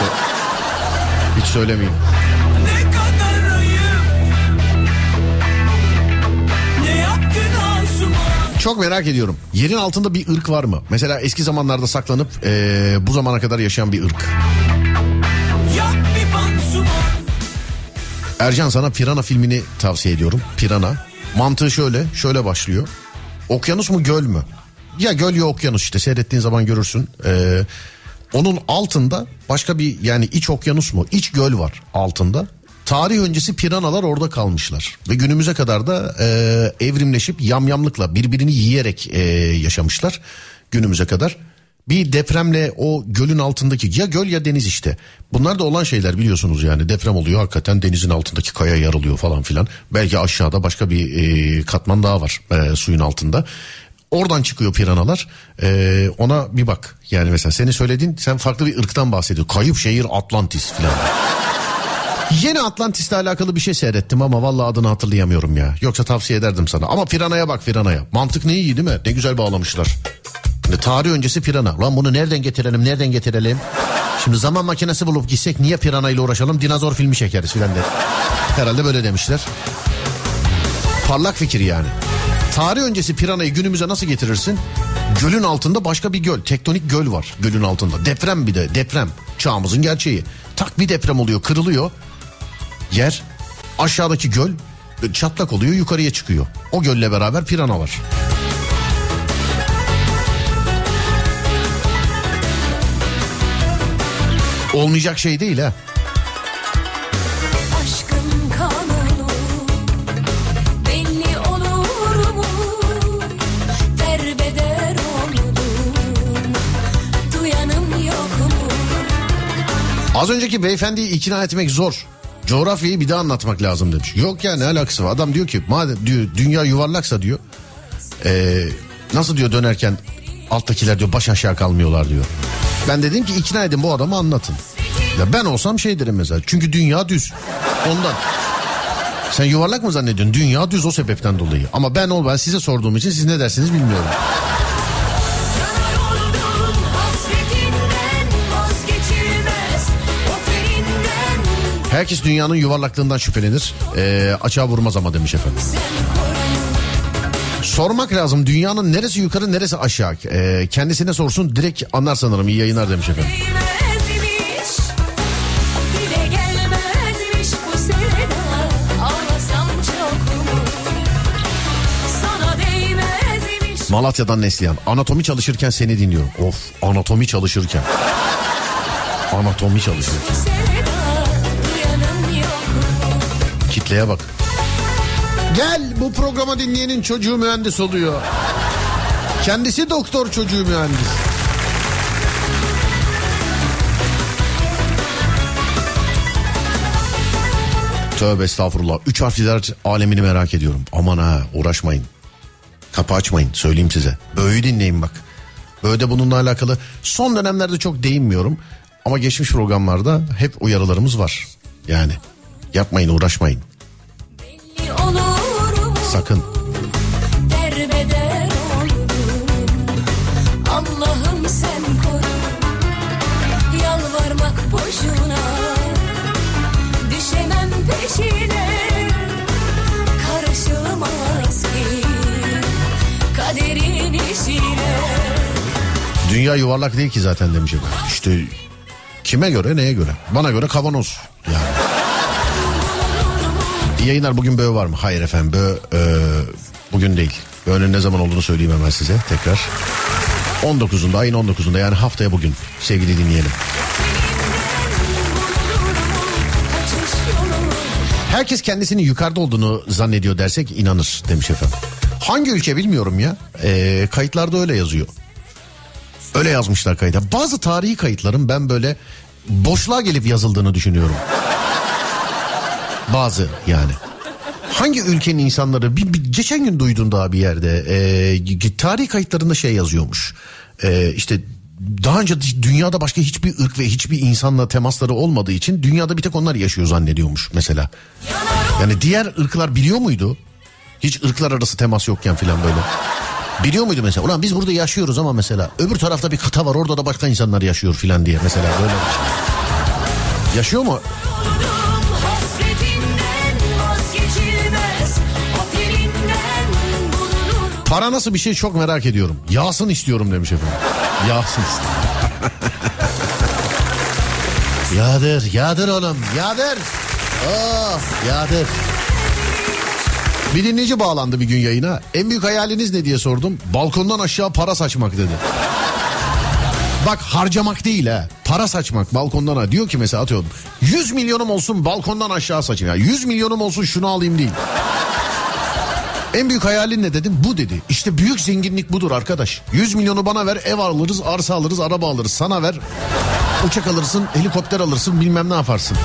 hiç, hiç söylemeyeyim. Çok merak ediyorum. Yerin altında bir ırk var mı? Mesela eski zamanlarda saklanıp eee, bu zamana kadar yaşayan bir ırk. Ercan sana Pirana filmini tavsiye ediyorum. Pirana. Mantığı şöyle, şöyle başlıyor. Okyanus mu göl mü? Ya göl ya okyanus işte seyrettiğin zaman görürsün. Ee, onun altında başka bir yani iç okyanus mu? İç göl var altında. Tarih öncesi piranalar orada kalmışlar. Ve günümüze kadar da e, evrimleşip yamyamlıkla birbirini yiyerek e, yaşamışlar. Günümüze kadar. Bir depremle o gölün altındaki ya göl ya deniz işte. Bunlar da olan şeyler biliyorsunuz yani deprem oluyor hakikaten denizin altındaki kaya yarılıyor falan filan. Belki aşağıda başka bir e, katman daha var e, suyun altında. Oradan çıkıyor piranalar. E, ona bir bak. Yani mesela senin söylediğin sen farklı bir ırktan bahsediyor. Kayıp şehir Atlantis filan. *laughs* Yeni Atlantis'le alakalı bir şey seyrettim ama vallahi adını hatırlayamıyorum ya. Yoksa tavsiye ederdim sana. Ama Pirana'ya bak Pirana'ya. Mantık ne iyi değil mi? Ne güzel bağlamışlar. Tarih öncesi Pirana. Lan bunu nereden getirelim nereden getirelim? Şimdi zaman makinesi bulup gitsek niye Pirana ile uğraşalım? Dinozor filmi çekeriz filan der. Herhalde böyle demişler. Parlak fikir yani. Tarih öncesi Pirana'yı günümüze nasıl getirirsin? Gölün altında başka bir göl. Tektonik göl var gölün altında. Deprem bir de deprem. Çağımızın gerçeği. Tak bir deprem oluyor kırılıyor. Yer aşağıdaki göl çatlak oluyor yukarıya çıkıyor. O gölle beraber pirana var. Olmayacak şey değil ha. Az önceki beyefendiyi ikna etmek zor. Coğrafyayı bir daha anlatmak lazım demiş. Yok ya ne alakası var? Adam diyor ki madem diyor dünya yuvarlaksa diyor. eee, nasıl diyor dönerken alttakiler diyor baş aşağı kalmıyorlar diyor. Ben dedim ki ikna edin bu adamı anlatın. Ya ben olsam şey derim mesela. Çünkü dünya düz. Ondan. Sen yuvarlak mı zannediyorsun? Dünya düz o sebepten dolayı. Ama ben ol ben size sorduğum için siz ne dersiniz bilmiyorum. Herkes dünyanın yuvarlaklığından şüphelenir. Eee açığa vurmaz ama demiş efendim. Sormak lazım dünyanın neresi yukarı neresi aşağı. Eee, kendisine sorsun direkt anlar sanırım iyi yayınlar demiş efendim. Malatya'dan Neslihan. Anatomi çalışırken seni dinliyorum. Of anatomi çalışırken. Anatomi çalışırken. Kitleye bak. Gel bu programa dinleyenin çocuğu mühendis oluyor. Kendisi doktor çocuğu mühendis. Tövbe estağfurullah. Üç harfliler alemini merak ediyorum. Aman ha uğraşmayın. Kapı açmayın söyleyeyim size. Böğü dinleyin bak. Böğüde bununla alakalı son dönemlerde çok değinmiyorum. Ama geçmiş programlarda hep uyarılarımız var. Yani yapmayın uğraşmayın. olur mu? Sakın. Allah'ım sen koru Yalvarmak boşuna Düşemem peşine Karışılmaz ki Kaderin işine Dünya yuvarlak değil ki zaten demiş efendim. İşte kime göre neye göre? Bana göre kavanoz. Yani. Yayınlar bugün böğ var mı? Hayır efendim böğ e, bugün değil. Böğünün ne zaman olduğunu söyleyeyim hemen size tekrar. 19'unda ayın 19'unda yani haftaya bugün sevgili dinleyelim. Herkes kendisinin yukarıda olduğunu zannediyor dersek inanır demiş efendim. Hangi ülke bilmiyorum ya. E, kayıtlarda öyle yazıyor. Öyle yazmışlar kayıta. Bazı tarihi kayıtların ben böyle boşluğa gelip yazıldığını düşünüyorum. Bazı yani. Hangi ülkenin insanları bir, bir- geçen gün duydum daha bir yerde e, tarih kayıtlarında şey yazıyormuş. E, işte daha önce dünyada başka hiçbir ırk ve hiçbir insanla temasları olmadığı için dünyada bir tek onlar yaşıyor zannediyormuş mesela. Yani diğer ırklar biliyor muydu? Hiç ırklar arası temas yokken filan böyle. Biliyor muydu mesela? Ulan biz burada yaşıyoruz ama mesela öbür tarafta bir kıta var orada da başka insanlar yaşıyor filan diye mesela böyle şey. Yaşıyor mu? Para nasıl bir şey çok merak ediyorum. Yağsın istiyorum demiş efendim. Yağsın *laughs* Yağdır, yağdır oğlum, yağdır. Oh, yağdır. Bir dinleyici bağlandı bir gün yayına. En büyük hayaliniz ne diye sordum. Balkondan aşağı para saçmak dedi. Bak harcamak değil ha. Para saçmak balkondan aşağı. Diyor ki mesela atıyorum. 100 milyonum olsun balkondan aşağı saçayım. Ya 100 milyonum olsun şunu alayım değil. En büyük hayalin ne dedim? Bu dedi. İşte büyük zenginlik budur arkadaş. 100 milyonu bana ver ev alırız, arsa alırız, araba alırız. Sana ver uçak alırsın, helikopter alırsın bilmem ne yaparsın.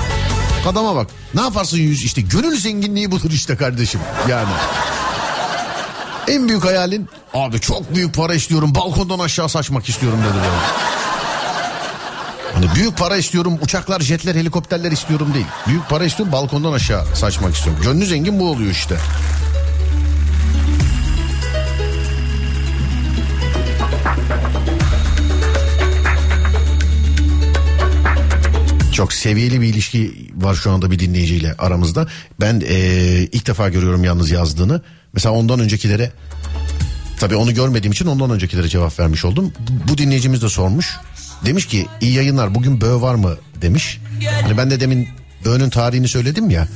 Adama bak. Ne yaparsın yüz işte gönül zenginliği budur işte kardeşim. Yani. En büyük hayalin abi çok büyük para istiyorum balkondan aşağı saçmak istiyorum dedi böyle. Hani büyük para istiyorum uçaklar jetler helikopterler istiyorum değil. Büyük para istiyorum balkondan aşağı saçmak istiyorum. Gönlü zengin bu oluyor işte. Çok seviyeli bir ilişki var şu anda bir dinleyiciyle aramızda. Ben eee, ilk defa görüyorum yalnız yazdığını. Mesela ondan öncekilere tabii onu görmediğim için ondan öncekilere cevap vermiş oldum. Bu, dinleyicimiz de sormuş. Demiş ki iyi yayınlar bugün böğ var mı demiş. Hani ben de demin böğünün tarihini söyledim ya.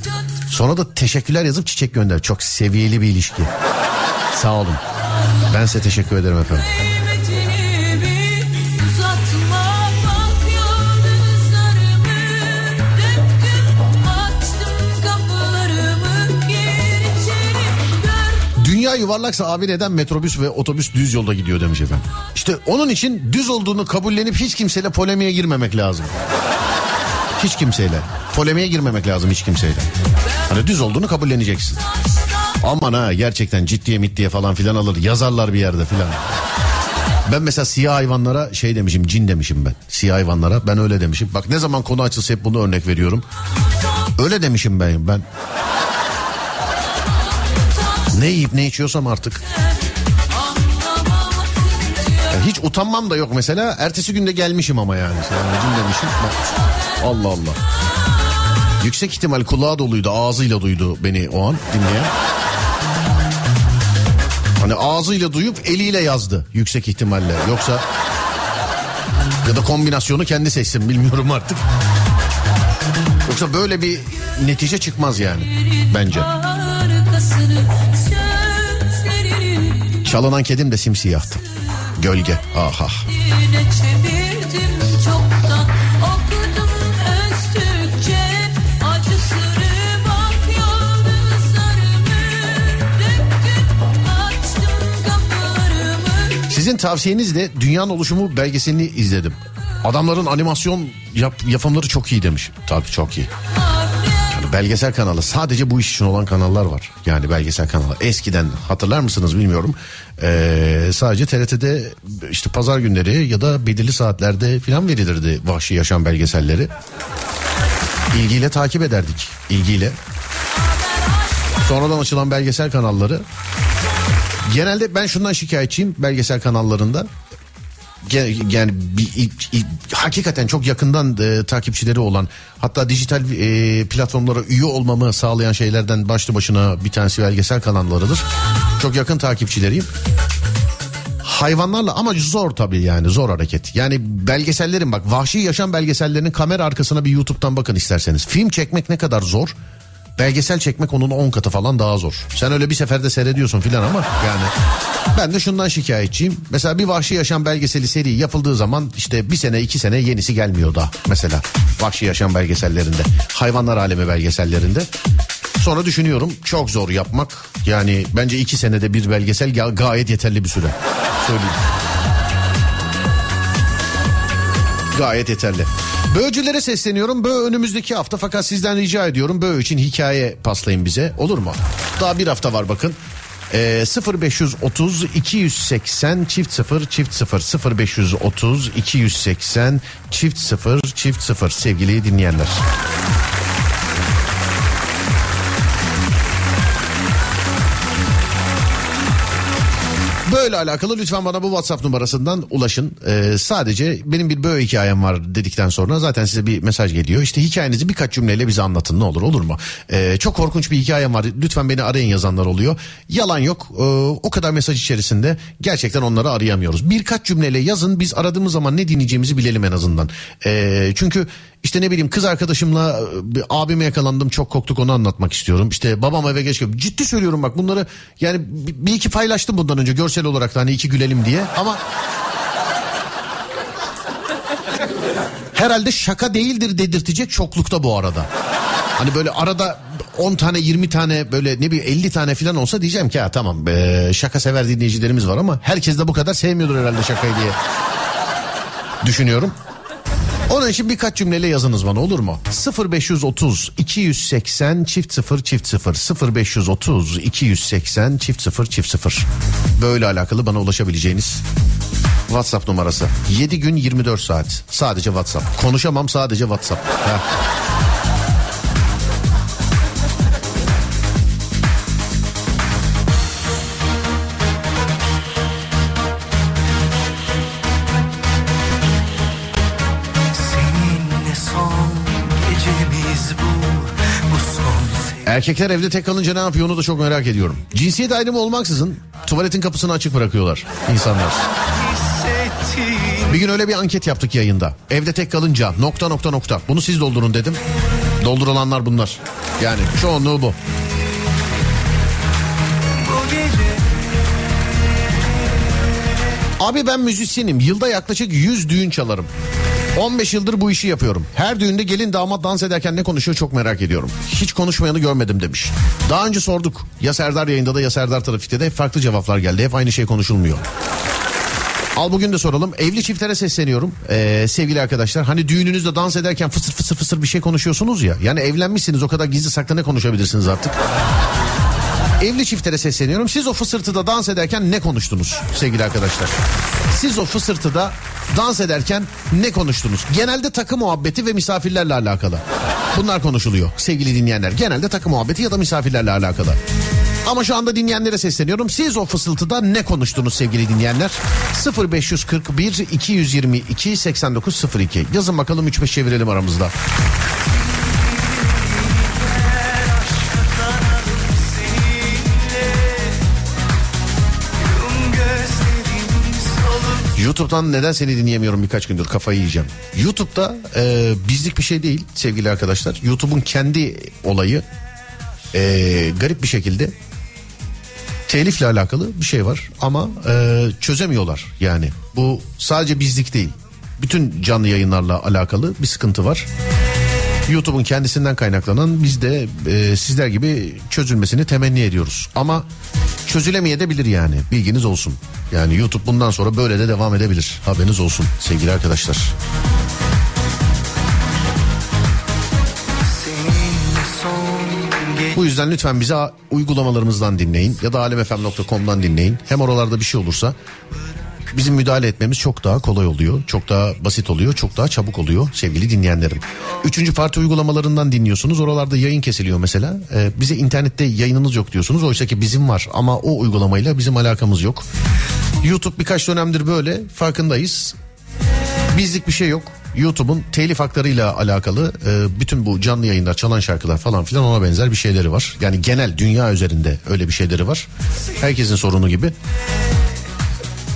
Sonra da teşekkürler yazıp çiçek gönder. Çok seviyeli bir ilişki. Sağ olun. Ben size teşekkür ederim efendim. Dünya yuvarlaksa abi neden metrobüs ve otobüs düz yolda gidiyor demiş efendim. İşte onun için düz olduğunu kabullenip hiç kimseyle polemiğe girmemek lazım. Hiç kimseyle. Polemiğe girmemek lazım hiç kimseyle. Hani düz olduğunu kabulleneceksin. Aman ha gerçekten ciddiye mittiye falan filan alır. Yazarlar bir yerde filan. Ben mesela siyah hayvanlara şey demişim cin demişim ben. Siyah hayvanlara ben öyle demişim. Bak ne zaman konu açılsa hep bunu örnek veriyorum. Öyle demişim ben ben. Ne yiyip ne içiyorsam artık. Ya hiç utanmam da yok mesela. Ertesi günde gelmişim ama yani. yani cin demişim. Bak. Allah Allah. Yüksek ihtimal kulağı doluydu ağzıyla duydu beni o an dinleyen. Hani ağzıyla duyup eliyle yazdı yüksek ihtimalle. Yoksa ya da kombinasyonu kendi seçsin bilmiyorum artık. Yoksa böyle bir netice çıkmaz yani bence. Çalınan kedim de simsiyahtı. Gölge. Ah ah. Kapılarımı Sizin tavsiyenizle Dünyanın Oluşumu belgeselini izledim. Adamların animasyon yap, yapımları çok iyi demiş. Tabii çok iyi. Belgesel kanalı sadece bu iş için olan kanallar var. Yani belgesel kanalı. Eskiden hatırlar mısınız bilmiyorum. Ee, sadece TRT'de işte pazar günleri ya da belirli saatlerde filan verilirdi vahşi yaşam belgeselleri. İlgiyle takip ederdik. İlgiyle. Sonradan açılan belgesel kanalları Genelde ben şundan şikayetçiyim belgesel kanallarında. Yani bir, i- hakikaten çok yakından e, takipçileri olan hatta dijital e, platformlara üye olmamı sağlayan şeylerden başlı başına bir tanesi belgesel kanallarıdır. Çok yakın takipçileriyim. Hayvanlarla ama zor tabii yani zor hareket. Yani belgesellerin bak vahşi yaşam belgesellerinin kamera arkasına bir YouTube'dan bakın isterseniz. Film çekmek ne kadar zor. Belgesel çekmek onun 10 katı falan daha zor. Sen öyle bir seferde seyrediyorsun filan ama yani ben de şundan şikayetçiyim. Mesela bir vahşi yaşam belgeseli seri yapıldığı zaman işte bir sene iki sene yenisi gelmiyor daha. Mesela vahşi yaşam belgesellerinde hayvanlar alemi belgesellerinde. Sonra düşünüyorum çok zor yapmak. Yani bence iki senede bir belgesel ga- gayet yeterli bir süre. Söyleyeyim. Gayet yeterli. Böğcülere sesleniyorum. Böğ önümüzdeki hafta fakat sizden rica ediyorum. Böğ için hikaye paslayın bize. Olur mu? Daha bir hafta var bakın. Ee, 0530 280 çift 0 çift 0 0530 280 çift 0 çift 0 sevgili dinleyenler. Böyle alakalı lütfen bana bu WhatsApp numarasından ulaşın. Ee, sadece benim bir böyle hikayem var dedikten sonra zaten size bir mesaj geliyor. İşte hikayenizi birkaç cümleyle bize anlatın ne olur olur mu? Ee, çok korkunç bir hikayem var. Lütfen beni arayın yazanlar oluyor. Yalan yok. Ee, o kadar mesaj içerisinde gerçekten onları arayamıyoruz. Birkaç cümleyle yazın biz aradığımız zaman ne dinleyeceğimizi bilelim en azından. Ee, çünkü işte ne bileyim kız arkadaşımla e, bir abime yakalandım çok korktuk onu anlatmak istiyorum. İşte babam eve geç geldi. Ciddi söylüyorum bak bunları yani bir iki paylaştım bundan önce görsel olarak da hani iki gülelim diye ama herhalde şaka değildir dedirtecek çoklukta bu arada. Hani böyle arada 10 tane 20 tane böyle ne bileyim 50 tane falan olsa diyeceğim ki ha tamam be, şaka sever dinleyicilerimiz var ama herkes de bu kadar sevmiyordur herhalde şakayı diye düşünüyorum. Onun için birkaç cümleyle yazınız bana olur mu? 0530 280 çift 0 çift 0 0530 280 çift 0 çift 0 Böyle alakalı bana ulaşabileceğiniz WhatsApp numarası. 7 gün 24 saat. Sadece WhatsApp. Konuşamam sadece WhatsApp. Ha. Erkekler evde tek kalınca ne yapıyor onu da çok merak ediyorum. Cinsiyet ayrımı olmaksızın tuvaletin kapısını açık bırakıyorlar insanlar. Bir gün öyle bir anket yaptık yayında. Evde tek kalınca nokta nokta nokta. Bunu siz doldurun dedim. Doldurulanlar bunlar. Yani çoğunluğu bu. Abi ben müzisyenim. Yılda yaklaşık 100 düğün çalarım. 15 yıldır bu işi yapıyorum. Her düğünde gelin damat dans ederken ne konuşuyor çok merak ediyorum. Hiç konuşmayanı görmedim demiş. Daha önce sorduk. Ya Serdar yayında da ya Serdar trafikte de hep farklı cevaplar geldi. Hep aynı şey konuşulmuyor. Al bugün de soralım. Evli çiftlere sesleniyorum. Ee, sevgili arkadaşlar hani düğününüzde dans ederken fısır fısır fısır bir şey konuşuyorsunuz ya. Yani evlenmişsiniz o kadar gizli saklı ne konuşabilirsiniz artık. Evli çiftlere sesleniyorum. Siz o fısırtıda dans ederken ne konuştunuz sevgili arkadaşlar? Siz o fısırtıda dans ederken ne konuştunuz? Genelde takı muhabbeti ve misafirlerle alakalı. Bunlar konuşuluyor sevgili dinleyenler. Genelde takı muhabbeti ya da misafirlerle alakalı. Ama şu anda dinleyenlere sesleniyorum. Siz o fısıltıda ne konuştunuz sevgili dinleyenler? 0541 222 8902. Yazın bakalım 3-5 çevirelim aramızda. YouTube'dan neden seni dinleyemiyorum birkaç gündür kafayı yiyeceğim. YouTube'da e, bizlik bir şey değil sevgili arkadaşlar. YouTube'un kendi olayı e, garip bir şekilde telifle alakalı bir şey var ama e, çözemiyorlar yani. Bu sadece bizlik değil. Bütün canlı yayınlarla alakalı bir sıkıntı var. YouTube'un kendisinden kaynaklanan biz de e, sizler gibi çözülmesini temenni ediyoruz. Ama çözülemeyebilir yani bilginiz olsun. Yani YouTube bundan sonra böyle de devam edebilir. Haberiniz olsun sevgili arkadaşlar. Bu yüzden lütfen bize uygulamalarımızdan dinleyin ya da alemfm.com'dan dinleyin. Hem oralarda bir şey olursa bizim müdahale etmemiz çok daha kolay oluyor. Çok daha basit oluyor. Çok daha çabuk oluyor sevgili dinleyenlerim. Üçüncü parti uygulamalarından dinliyorsunuz. Oralarda yayın kesiliyor mesela. Ee, bize internette yayınınız yok diyorsunuz. Oysa ki bizim var ama o uygulamayla bizim alakamız yok. YouTube birkaç dönemdir böyle farkındayız. Bizlik bir şey yok. YouTube'un telif haklarıyla alakalı e, bütün bu canlı yayınlar, çalan şarkılar falan filan ona benzer bir şeyleri var. Yani genel dünya üzerinde öyle bir şeyleri var. Herkesin sorunu gibi.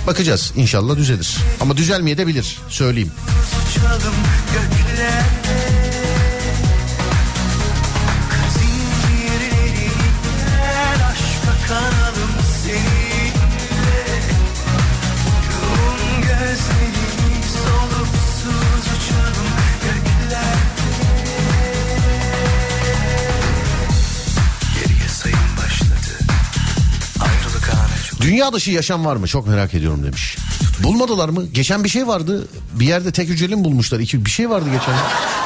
Bakacağız inşallah düzelir. Ama düzelmeye de bilir söyleyeyim. Dünya dışı yaşam var mı? Çok merak ediyorum demiş. Bulmadılar mı? Geçen bir şey vardı. Bir yerde tek hücreli mi bulmuşlar? İki, bir şey vardı geçen.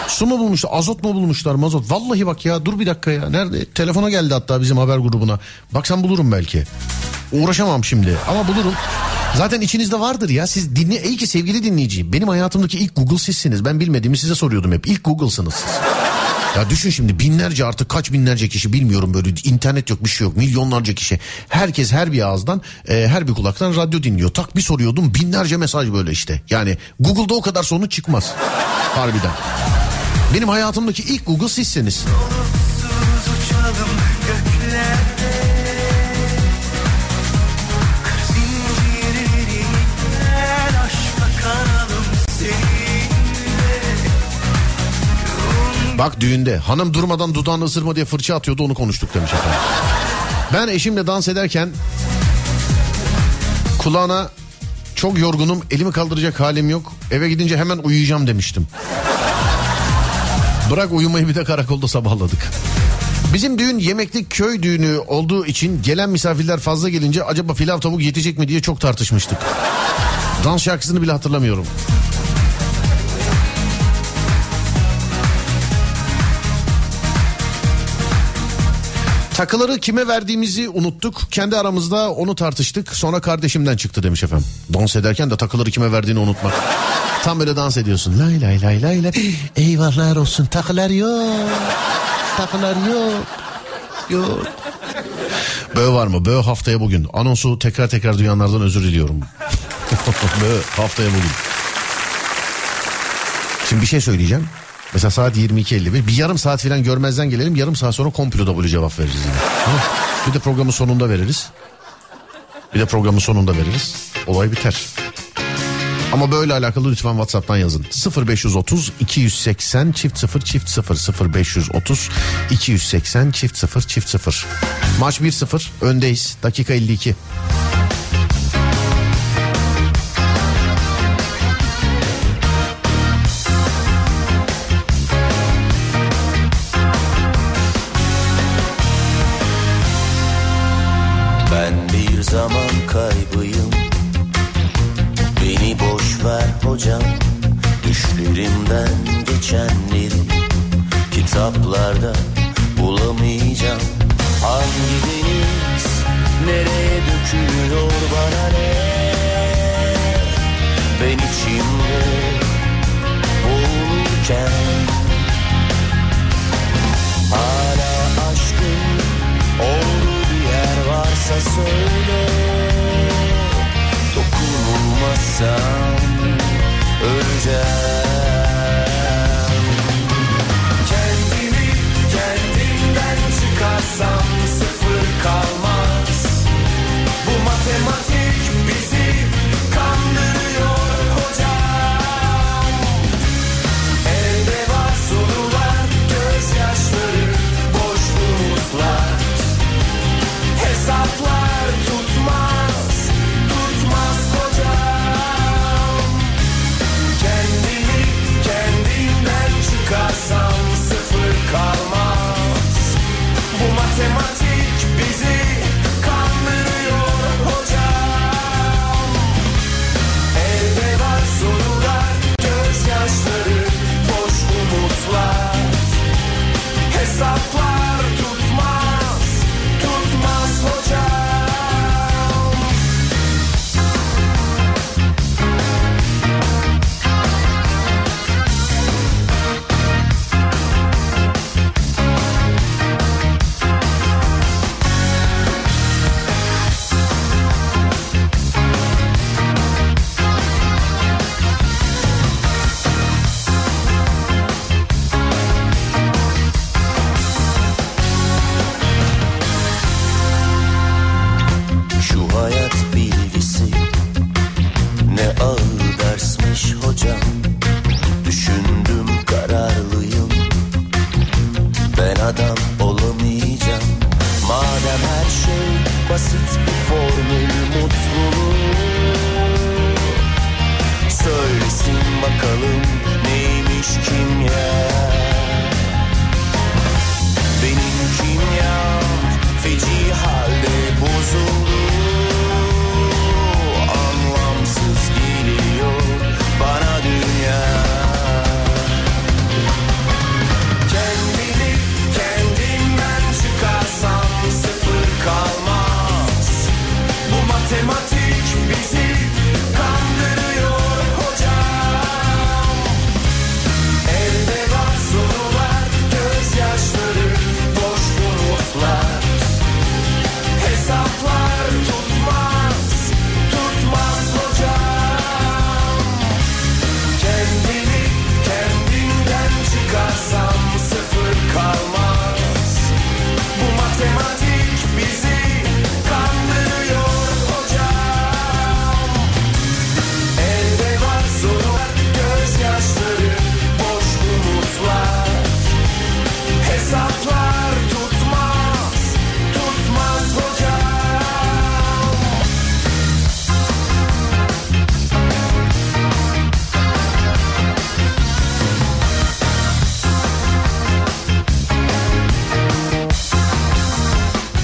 Su mu bulmuşlar? Azot mu bulmuşlar? Mazot. Vallahi bak ya dur bir dakika ya. Nerede? Telefona geldi hatta bizim haber grubuna. Bak sen bulurum belki. Uğraşamam şimdi ama bulurum. Zaten içinizde vardır ya. Siz dinle, iyi ki sevgili dinleyiciyim. Benim hayatımdaki ilk Google sizsiniz. Ben bilmediğimi size soruyordum hep. İlk Google'sınız siz. Ya düşün şimdi binlerce artık kaç binlerce kişi bilmiyorum böyle internet yok bir şey yok milyonlarca kişi. Herkes her bir ağızdan e, her bir kulaktan radyo dinliyor. Tak bir soruyordum binlerce mesaj böyle işte. Yani Google'da o kadar sonuç çıkmaz harbiden. Benim hayatımdaki ilk Google sizsiniz. Soluksuz uçalım Bak düğünde hanım durmadan dudağını ısırma diye fırça atıyordu onu konuştuk demiş efendim. Ben eşimle dans ederken kulağına çok yorgunum elimi kaldıracak halim yok eve gidince hemen uyuyacağım demiştim. Bırak uyumayı bir de karakolda sabahladık. Bizim düğün yemekli köy düğünü olduğu için gelen misafirler fazla gelince acaba pilav tavuk yetecek mi diye çok tartışmıştık. Dans şarkısını bile hatırlamıyorum. Takıları kime verdiğimizi unuttuk. Kendi aramızda onu tartıştık. Sonra kardeşimden çıktı demiş efendim. Dans ederken de takıları kime verdiğini unutmak. Tam böyle dans ediyorsun. Lay lay lay lay lay. Eyvahlar olsun takılar yok. Takılar yok. Yok. Bö var mı? Bö haftaya bugün. Anonsu tekrar tekrar duyanlardan özür diliyorum. *laughs* Bö haftaya bugün. Şimdi bir şey söyleyeceğim. Mesela saat 22.51 bir yarım saat falan görmezden gelelim yarım saat sonra komplo W cevap veririz yine. Bir de programın sonunda veririz. Bir de programın sonunda veririz. Olay biter. Ama böyle alakalı lütfen WhatsApp'tan yazın. 0530 280 çift 0 çift 0 0530 280 çift 0 çift 0. Maç 1-0 öndeyiz. Dakika 52. Dokunulmazsam öleceğim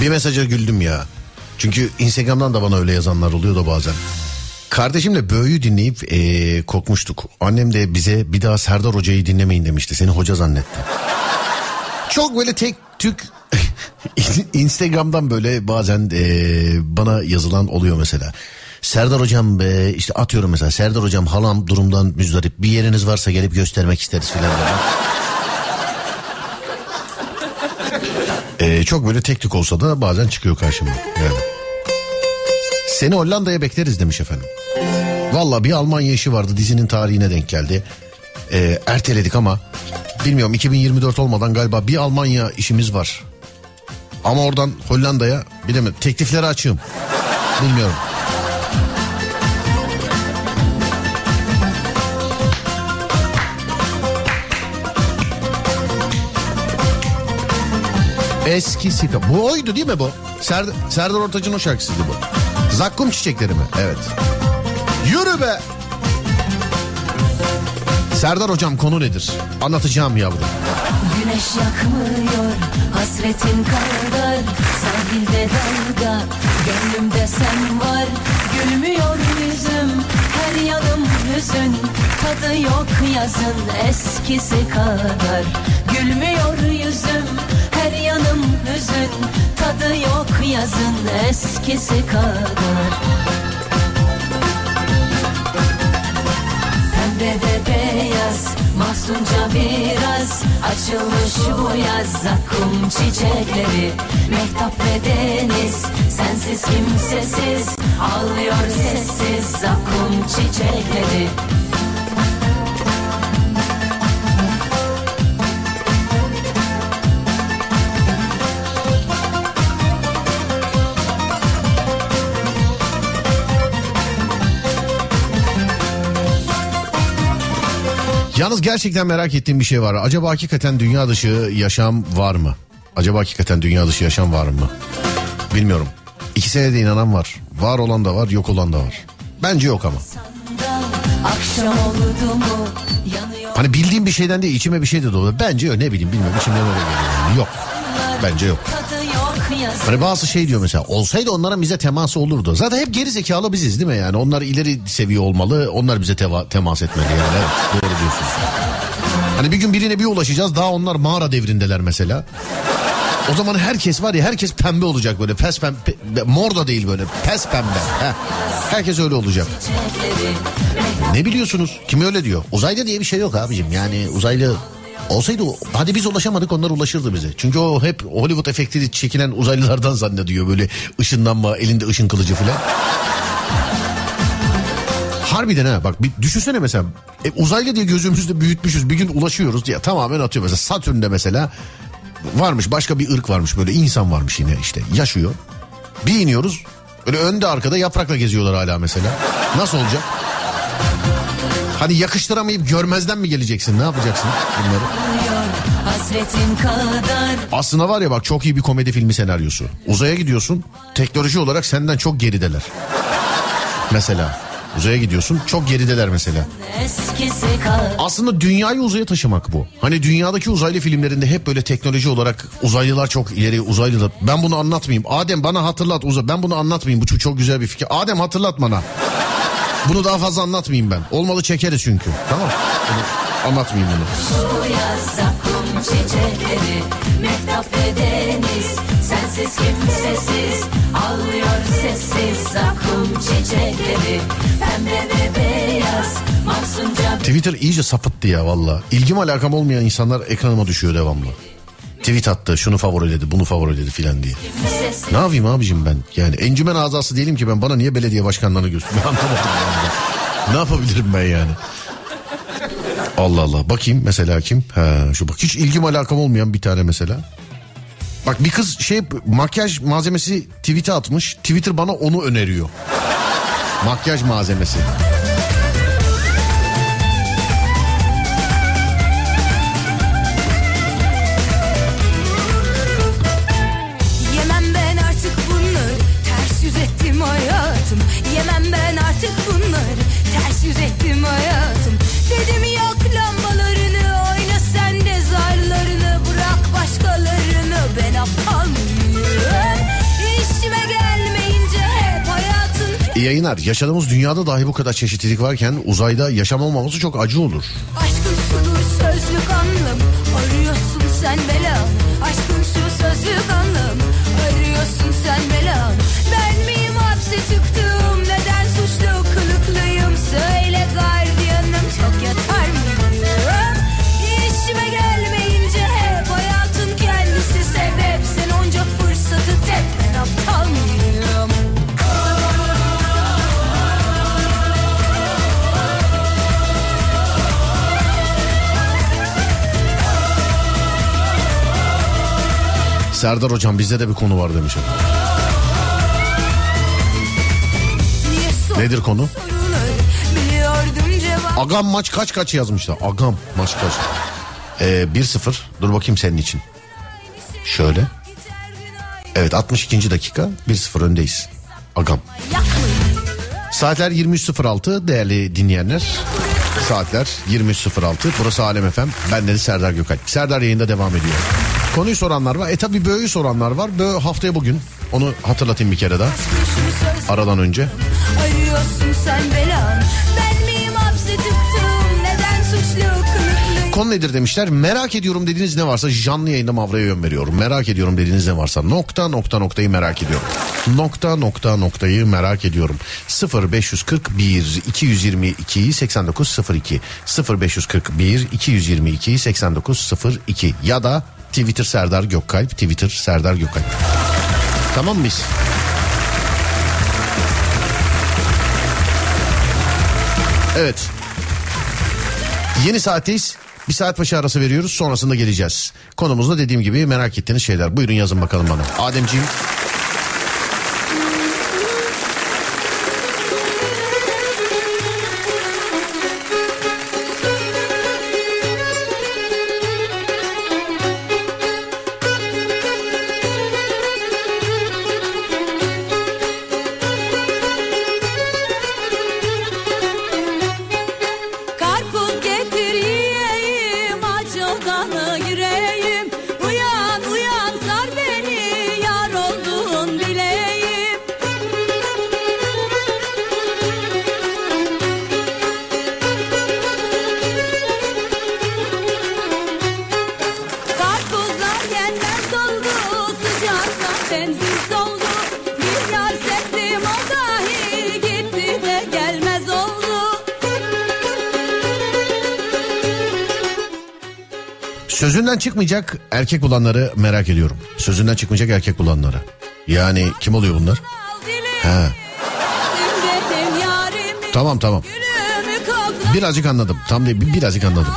Bir mesaja güldüm ya. Çünkü Instagram'dan da bana öyle yazanlar oluyor da bazen. Kardeşimle Böğü'yü dinleyip eee, korkmuştuk. Annem de bize bir daha Serdar Hoca'yı dinlemeyin demişti. Seni hoca zannetti. Çok böyle tek tük *laughs* Instagram'dan böyle bazen eee, bana yazılan oluyor mesela. Serdar hocam be işte atıyorum mesela Serdar hocam halam durumdan müzdarip bir yeriniz varsa gelip göstermek isteriz filan. Eee, çok böyle tek tük olsa da bazen çıkıyor karşıma yani. Seni Hollanda'ya bekleriz demiş efendim. Valla bir Almanya işi vardı dizinin tarihine denk geldi. Ee, erteledik ama bilmiyorum 2024 olmadan galiba bir Almanya işimiz var. Ama oradan Hollanda'ya bilemedim teklifleri açığım. Bilmiyorum. Eski Sika. Bu oydu değil mi bu? Serdar, Serdar Ortaç'ın o şarkısıydı bu. Zakkum çiçekleri mi? Evet. Yürü be. Serdar hocam konu nedir? Anlatacağım yavrum. Güneş yakmıyor hasretin kadar Sahilde dalga gönlümde sen var Gülmüyor yüzüm her yanım hüzün Tadı yok yazın eskisi kadar. Gülmüyor yüzüm her yanım hüzün Tadı yok yazın eskisi kadar. Pembe ve beyaz Mahzunca biraz Açılmış bu yaz Zakkum çiçekleri. Mehtap ve deniz Sensiz kimsesiz Ağlıyor sessiz Zakkum çiçekleri Yalnız gerçekten merak ettiğim bir şey var. Acaba hakikaten dünya dışı yaşam var mı? Acaba hakikaten dünya dışı yaşam var mı? Bilmiyorum. İkisine de inanan var. Var olan da var, yok olan da var. Bence yok ama. Hani bildiğim bir şeyden değil, içime bir şey de dolu. Bence yok, ne bileyim bilmiyorum. İçimden öyle geliyor. yani. Yok. Bence yok. Hani bazı şey diyor mesela olsaydı onların bize teması olurdu. Zaten hep geri zekalı biziz değil mi yani? Onlar ileri seviye olmalı. Onlar bize teva- temas etmeli yani. Evet, doğru diyorsun. Hani bir gün birine bir ulaşacağız. Daha onlar mağara devrindeler mesela. O zaman herkes var ya herkes pembe olacak böyle pes pembe mor da değil böyle pes pembe. Heh. Herkes öyle olacak. Ne biliyorsunuz? Kim öyle diyor? Uzaylı diye bir şey yok abicim. Yani uzaylı olsaydı hadi biz ulaşamadık onlar ulaşırdı bize. Çünkü o hep Hollywood efekti çekilen uzaylılardan zannediyor böyle ışınlanma elinde ışın kılıcı falan. Harbiden ha bak bir düşünsene mesela e, uzaylı diye gözümüzde büyütmüşüz bir gün ulaşıyoruz diye tamamen atıyor mesela Satürn'de mesela varmış başka bir ırk varmış böyle insan varmış yine işte yaşıyor. Bir iniyoruz böyle önde arkada yaprakla geziyorlar hala mesela. Nasıl olacak? Hani yakıştıramayıp görmezden mi geleceksin ne yapacaksın bunları? Aslında var ya bak çok iyi bir komedi filmi senaryosu. Uzaya gidiyorsun teknoloji olarak senden çok gerideler. Mesela uzaya gidiyorsun çok gerideler mesela. Aslında dünyayı uzaya taşımak bu. Hani dünyadaki uzaylı filmlerinde hep böyle teknoloji olarak uzaylılar çok ileri uzaylılar. Ben bunu anlatmayayım. Adem bana hatırlat uzay. Ben bunu anlatmayayım. Bu çok, çok güzel bir fikir. Adem hatırlat bana. Bunu daha fazla anlatmayayım ben. Olmalı çekeriz çünkü. Tamam. Bunu, anlatmayayım bunu. Bu yaz zakkum çiçekleri Mehtap ve deniz Sensiz kimsesiz Ağlıyor sessiz zakkum çiçekleri Pembe ve beyaz Mahzunca Twitter iyice sapıttı ya valla. İlgim alakam olmayan insanlar ekranıma düşüyor devamlı. Tweet attı şunu favoriledi bunu favoriledi filan diye. Ne yapayım abicim ben? Yani encümen azası değilim ki ben bana niye belediye başkanlarını gösteriyor? Anlamadım. Ne yapabilirim ben yani? Allah Allah. Bakayım mesela kim? Ha, şu bak hiç ilgim alakam olmayan bir tane mesela. Bak bir kız şey makyaj malzemesi tweet'e atmış. Twitter bana onu öneriyor. Makyaj malzemesi. Yayınlar. Yaşadığımız dünyada dahi bu kadar çeşitlilik varken uzayda yaşam olmaması çok acı olur. Aşkın şudur sözlük anlam Arıyorsun sen belanı Aşkın şu sözlük anlam Serdar hocam bizde de bir konu var demiş. Nedir konu? Agam maç kaç kaç yazmışlar. Agam maç kaç. Ee, 1-0. Dur bakayım senin için. Şöyle. Evet 62. dakika 1-0 öndeyiz. Agam. Saatler 23.06 değerli dinleyenler. Saatler 23.06. Burası Alem FM. Ben de Serdar Gökalp. Serdar yayında devam ediyor. Konuyu soranlar var. E tabi Böğ'ü soranlar var. Bö haftaya bugün. Onu hatırlatayım bir kere daha. Aradan önce. Konu nedir demişler. Merak ediyorum dediğiniz ne varsa canlı yayında Mavra'ya yön veriyorum. Merak ediyorum dediğiniz ne varsa nokta nokta noktayı merak ediyorum. Nokta nokta noktayı merak ediyorum. 0541 222 8902 0541 222 8902 ya da Twitter Serdar Gökkalp Twitter Serdar Gökkalp. Tamam mıyız? Evet. Yeni saatteyiz. Bir saat başı arası veriyoruz sonrasında geleceğiz. Konumuzda dediğim gibi merak ettiğiniz şeyler. Buyurun yazın bakalım bana. Ademciğim. Çıkmayacak erkek bulanları merak ediyorum. Sözünden çıkmayacak erkek bulanları. Yani kim oluyor bunlar? Yarimi tamam tamam. Birazcık anladım. Tam değil bir- birazcık anladım.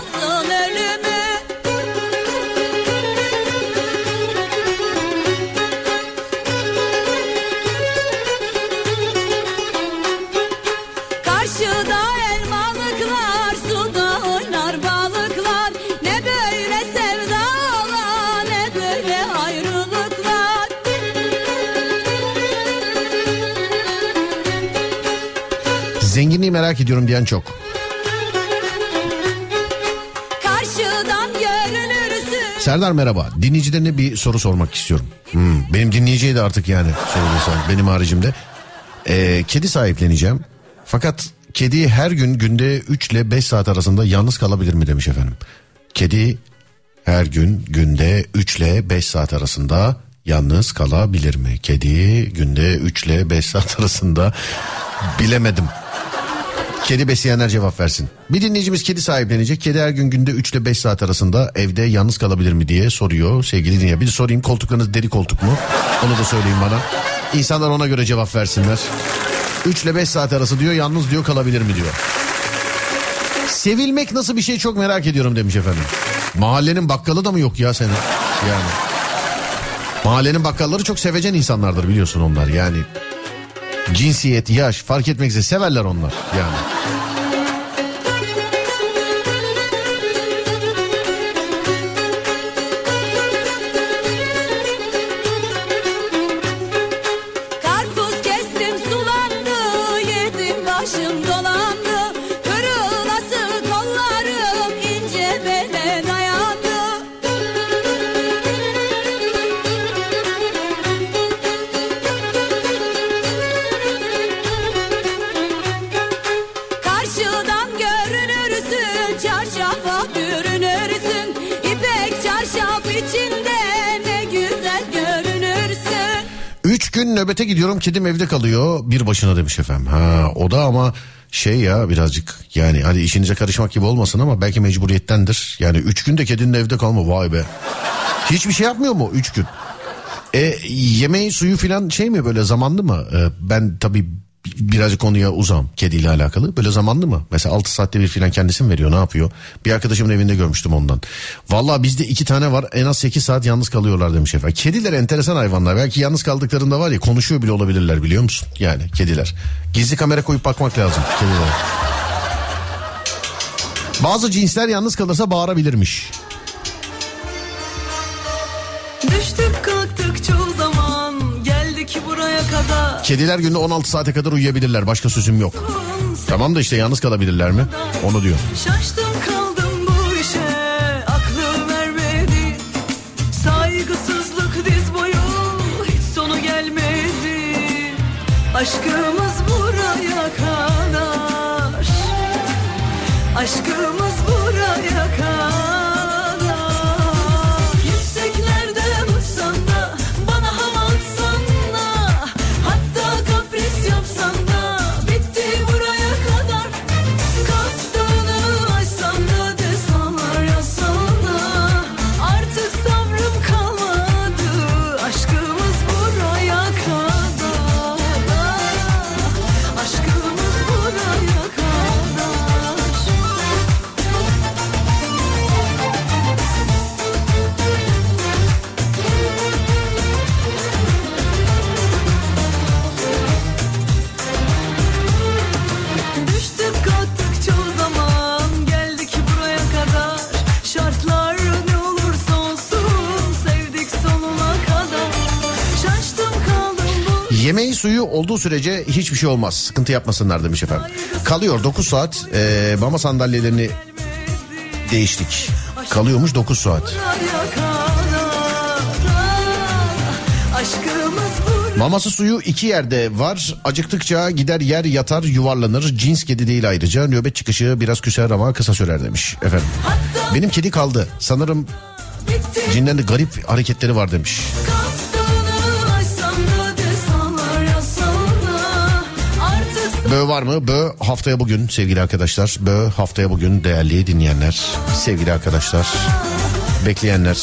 Merak ediyorum diyen çok. Serdar merhaba. Dinleyicilerine bir soru sormak istiyorum. Hmm, benim dinleyiciye de artık yani soruluyorsa benim haricimde. Ee, kedi sahipleneceğim. Fakat kedi her gün günde 3 ile 5 saat arasında yalnız kalabilir mi demiş efendim. Kedi her gün günde 3 ile 5 saat arasında yalnız kalabilir mi? Kedi günde 3 ile 5 saat arasında bilemedim. Kedi besleyenler cevap versin. Bir dinleyicimiz kedi sahiplenecek. Kedi her gün günde 3 ile 5 saat arasında evde yalnız kalabilir mi diye soruyor sevgili dinleyen. Bir de sorayım koltuklarınız deri koltuk mu? Onu da söyleyin bana. İnsanlar ona göre cevap versinler. 3 ile 5 saat arası diyor yalnız diyor kalabilir mi diyor. Sevilmek nasıl bir şey çok merak ediyorum demiş efendim. Mahallenin bakkalı da mı yok ya senin? Yani. Mahallenin bakkalları çok sevecen insanlardır biliyorsun onlar yani. Cinsiyet, yaş fark etmekse severler onlar yani. Nöbete gidiyorum kedim evde kalıyor bir başına demiş efendim. Ha o da ama şey ya birazcık yani hadi işinize karışmak gibi olmasın ama belki mecburiyettendir. Yani üç günde kedinin evde kalma vay be. Hiçbir şey yapmıyor mu üç gün? E, yemeği suyu filan şey mi böyle zamanlı mı? E, ben tabii birazcık konuya uzam kediyle alakalı. Böyle zamanlı mı? Mesela 6 saatte bir filan kendisi mi veriyor ne yapıyor? Bir arkadaşımın evinde görmüştüm ondan. Vallahi bizde iki tane var en az 8 saat yalnız kalıyorlar demiş efendim. Kediler enteresan hayvanlar. Belki yalnız kaldıklarında var ya konuşuyor bile olabilirler biliyor musun? Yani kediler. Gizli kamera koyup bakmak lazım kedilere. Bazı cinsler yalnız kalırsa bağırabilirmiş. Düştük kalktık çoğu Kediler günde 16 saate kadar uyuyabilirler. Başka sözüm yok. Tamam da işte yalnız kalabilirler mi? Onu diyor. Şaştım kaldım bu işe aklım vermedi. Saygısızlık diz boyu hiç sonu gelmedi. Aşkımız buraya kadar. Aşkımız suyu olduğu sürece hiçbir şey olmaz. Sıkıntı yapmasınlar demiş efendim. Kalıyor 9 saat. E, mama sandalyelerini değiştik. Kalıyormuş 9 saat. Maması suyu iki yerde var. Acıktıkça gider yer yatar yuvarlanır. Cins kedi değil ayrıca. Nöbet çıkışı biraz küser ama kısa sürer demiş efendim. Benim kedi kaldı. Sanırım cinden de garip hareketleri var demiş. Kaftanı Bö var mı? Bö haftaya bugün sevgili arkadaşlar. Bö haftaya bugün değerli dinleyenler, sevgili arkadaşlar, bekleyenler.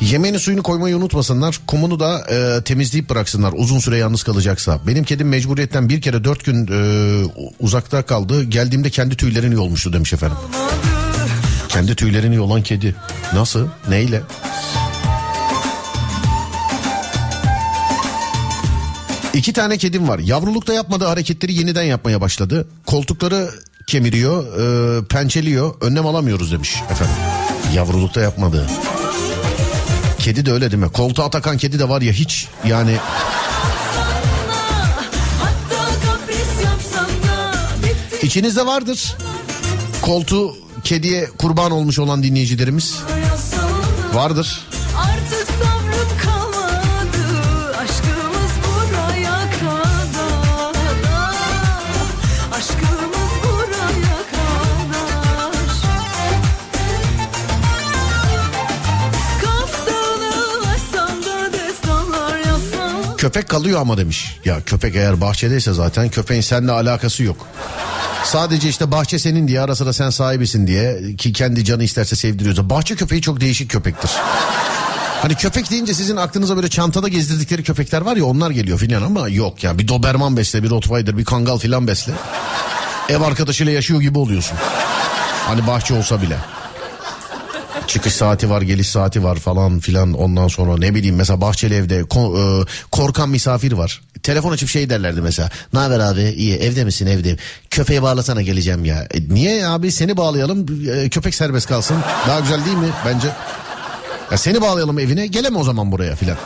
Yemeğini suyunu koymayı unutmasınlar. Kumunu da e, temizleyip bıraksınlar uzun süre yalnız kalacaksa. Benim kedim mecburiyetten bir kere dört gün e, uzakta kaldı. Geldiğimde kendi tüylerini yolmuştu demiş efendim. Kendi tüylerini yolan kedi. Nasıl? Neyle? İki tane kedim var. Yavrulukta yapmadığı hareketleri yeniden yapmaya başladı. Koltukları kemiriyor, e, pençeliyor. Önlem alamıyoruz demiş efendim. Yavrulukta yapmadığı. Kedi de öyle değil mi? Koltuğa takan kedi de var ya hiç yani içinizde vardır. Koltuğu kediye kurban olmuş olan dinleyicilerimiz vardır. Köpek kalıyor ama demiş. Ya köpek eğer bahçedeyse zaten köpeğin seninle alakası yok. Sadece işte bahçe senin diye ara sıra sen sahibisin diye ki kendi canı isterse sevdiriyorsa. Bahçe köpeği çok değişik köpektir. Hani köpek deyince sizin aklınıza böyle çantada gezdirdikleri köpekler var ya onlar geliyor filan ama yok ya. Bir Doberman besle, bir Rottweiler, bir Kangal filan besle. Ev arkadaşıyla yaşıyor gibi oluyorsun. Hani bahçe olsa bile. Çıkış saati var, geliş saati var falan filan. Ondan sonra ne bileyim mesela bahçeli evde ko- e, korkan misafir var. Telefon açıp şey derlerdi mesela. Ne haber abi? İyi evde misin? Evdeyim. Köpeği bağlasana geleceğim ya. E, niye abi seni bağlayalım e, köpek serbest kalsın. Daha güzel değil mi bence? Ya seni bağlayalım evine geleme o zaman buraya filan.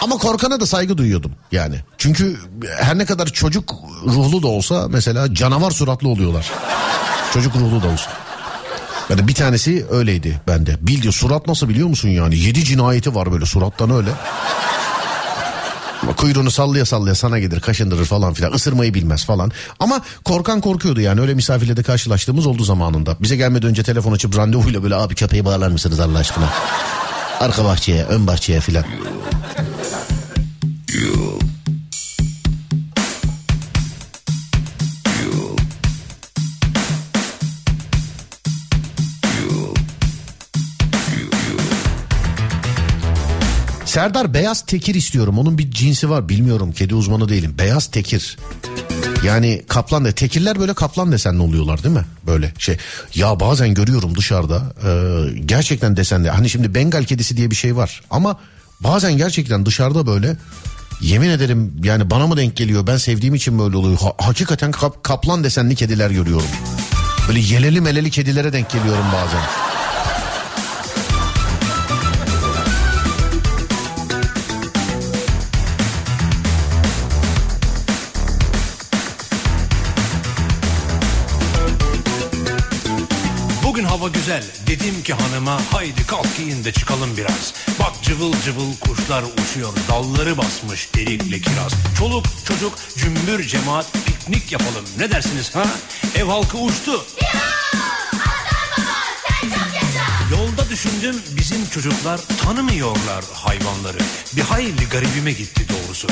Ama korkana da saygı duyuyordum yani. Çünkü her ne kadar çocuk ruhlu da olsa mesela canavar suratlı oluyorlar. Çocuk ruhlu da olsa. Yani bir tanesi öyleydi bende. Bildi surat nasıl biliyor musun yani? Yedi cinayeti var böyle surattan öyle. Kuyruğunu sallaya sallaya sana gelir kaşındırır falan filan ısırmayı bilmez falan. Ama korkan korkuyordu yani öyle misafirle de karşılaştığımız oldu zamanında. Bize gelmeden önce telefon açıp randevuyla böyle abi köpeği bağlar mısınız Allah aşkına? Arka bahçeye ön bahçeye filan. Serdar beyaz tekir istiyorum. Onun bir cinsi var bilmiyorum. Kedi uzmanı değilim. Beyaz tekir. Yani kaplan de tekirler böyle kaplan desenli oluyorlar değil mi? Böyle şey. Ya bazen görüyorum dışarıda e, gerçekten desenli. Hani şimdi Bengal kedisi diye bir şey var. Ama bazen gerçekten dışarıda böyle yemin ederim yani bana mı denk geliyor? Ben sevdiğim için böyle oluyor. Ha- hakikaten kap- kaplan desenli kediler görüyorum. Böyle yeleli meleli kedilere denk geliyorum bazen. Güzel dedim ki hanıma haydi kalk giyin de çıkalım biraz. Bak cıvıl cıvıl kuşlar uçuyor dalları basmış erikle kiraz. Çoluk çocuk cümbür cemaat piknik yapalım ne dersiniz ha? Ev halkı uçtu. Yolda düşündüm bizim çocuklar tanımıyorlar hayvanları. Bir hayli garibime gitti doğrusu.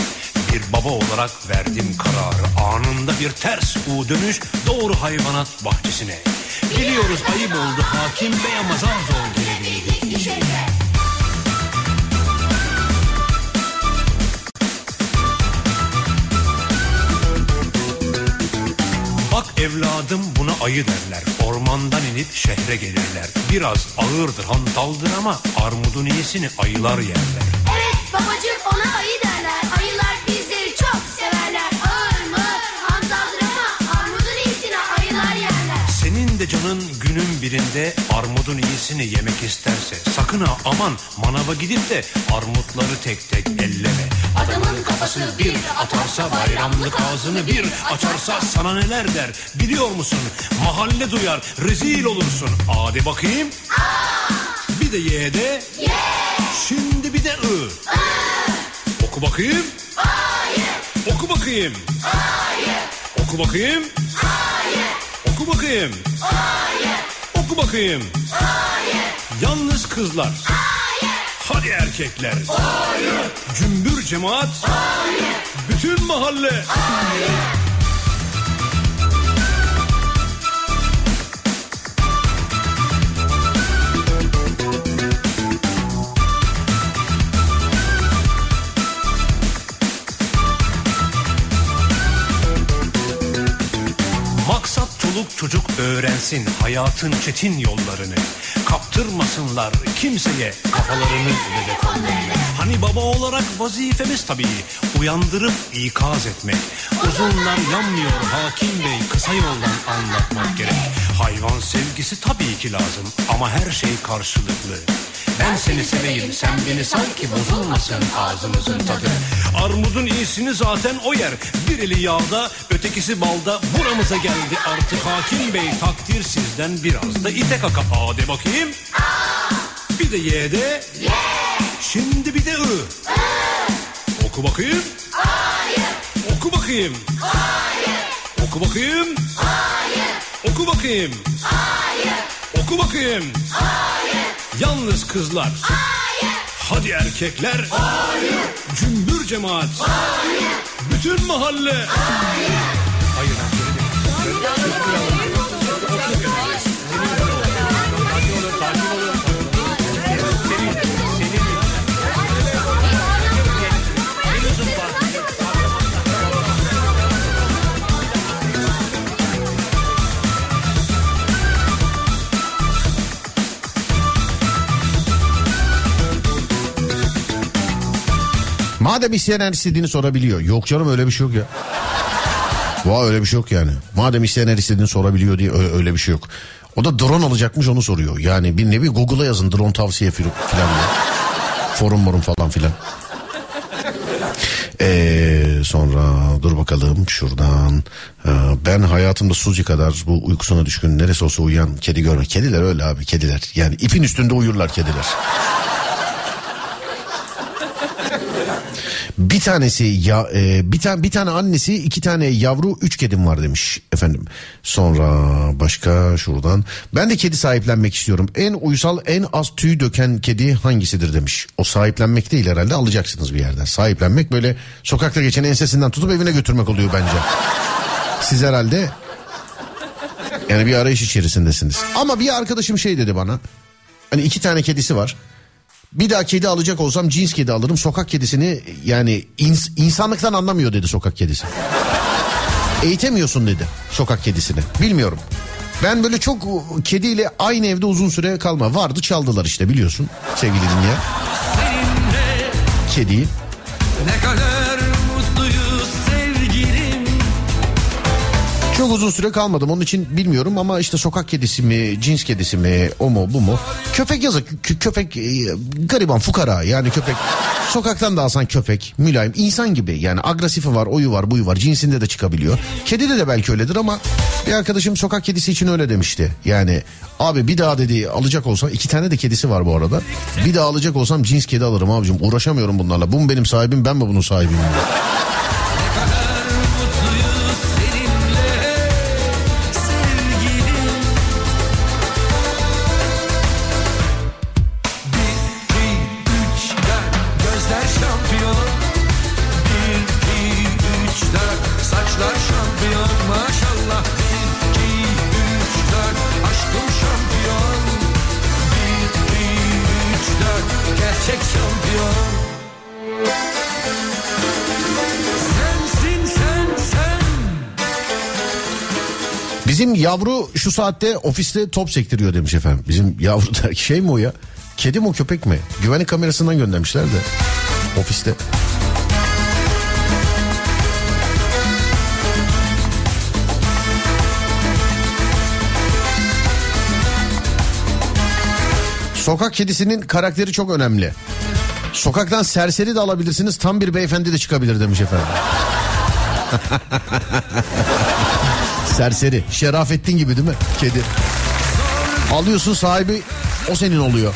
Bir baba olarak verdim kararı. Anında bir ters U dönüş doğru hayvanat bahçesine. Biliyoruz ayıp oldu hakim bey ama zar zor gelebildi. Bak evladım buna ayı derler. Ormandan inip şehre gelirler. Biraz ağırdır hantaldır ama armudun iyisini ayılar yerler. Evet babacık de canın günün birinde armudun iyisini yemek isterse sakın ha aman manava gidip de armutları tek tek elleme. Adamın kafası bir atarsa bayramlık ağzını bir açarsa sana neler der biliyor musun? Mahalle duyar rezil olursun. Hadi bakayım. Bir de Y'de. Şimdi bir de I. Oku bakayım. Oku bakayım. Oku bakayım. Oku bakayım. Oku bakayım. Yalnız kızlar. Hadi erkekler. Cümbür cemaat. Bütün mahalle. Maksat çoluk çocuk öğrensin hayatın çetin yollarını. Kaptırmasınlar kimseye kafalarını. Hani baba olarak vazifemiz tabii uyandırıp ikaz etmek. Uzunlar yanmıyor hakim bey kısa yoldan anlatmak gerek. Hayvan sevgisi tabii ki lazım ama her şey karşılıklı. Ben seni seveyim sen beni sal ki bozulmasın ağzımızın tadı. Armudun iyisini zaten o yer. Bir eli yağda ötekisi balda buramıza geldi artık hakim bey takdir sizden biraz da ite kaka A de bakayım. Bir de Y'de. Şimdi bir de I. Oku bakayım. Oku bakayım. Oku bakayım. Oku bakayım. Oku bakayım. Yalnız kızlar. Hadi erkekler. Cümbür cemaat. Bütün mahalle. Hayır. Madem isteyen istediğini sorabiliyor. Yok canım öyle bir şey yok ya. Vay öyle bir şey yok yani. Madem isteyen her istediğini sorabiliyor diye ö- öyle bir şey yok. O da drone alacakmış onu soruyor. Yani bir nevi Google'a yazın drone tavsiye filan diye. Forum morum falan filan. Ee, sonra dur bakalım şuradan. Ee, ben hayatımda Suzi kadar bu uykusuna düşkün neresi olsa uyuyan kedi görme. Kediler öyle abi kediler. Yani ipin üstünde uyurlar kediler. Bir tanesi ya e, bir tane bir tane annesi iki tane yavru üç kedim var demiş efendim. Sonra başka şuradan ben de kedi sahiplenmek istiyorum. En uysal en az tüy döken kedi hangisidir demiş. O sahiplenmek değil herhalde alacaksınız bir yerden. Sahiplenmek böyle sokakta geçen ensesinden tutup evine götürmek oluyor bence. Siz herhalde yani bir arayış içerisindesiniz. Ama bir arkadaşım şey dedi bana. Hani iki tane kedisi var. Bir daha kedi alacak olsam cins kedi alırım. Sokak kedisini yani ins- insanlıktan anlamıyor dedi sokak kedisi. Eğitemiyorsun dedi sokak kedisini. Bilmiyorum. Ben böyle çok kediyle aynı evde uzun süre kalma. Vardı çaldılar işte biliyorsun sevgili dinleyen. Kediyi. Ne kadar Çok uzun süre kalmadım onun için bilmiyorum ama işte sokak kedisi mi, cins kedisi mi, o mu bu mu? Köpek yazık, Kö- köpek e, gariban fukara yani köpek. Sokaktan da alsan köpek, mülayim, insan gibi yani agresifi var, oyu var, buyu var, cinsinde de çıkabiliyor. Kedide de belki öyledir ama bir arkadaşım sokak kedisi için öyle demişti. Yani abi bir daha dedi alacak olsam, iki tane de kedisi var bu arada. Bir daha alacak olsam cins kedi alırım abicim uğraşamıyorum bunlarla. Bu mu benim sahibim ben mi bunun sahibiyim? Yavru şu saatte ofiste top sektiriyor demiş efendim. Bizim yavru der *laughs* şey mi o ya? Kedi mi o köpek mi? Güvenlik kamerasından göndermişler de ofiste. Sokak kedisinin karakteri çok önemli. Sokaktan serseri de alabilirsiniz tam bir beyefendi de çıkabilir demiş efendim. *laughs* serseri. Şerafettin gibi değil mi? Kedi. Alıyorsun sahibi o senin oluyor.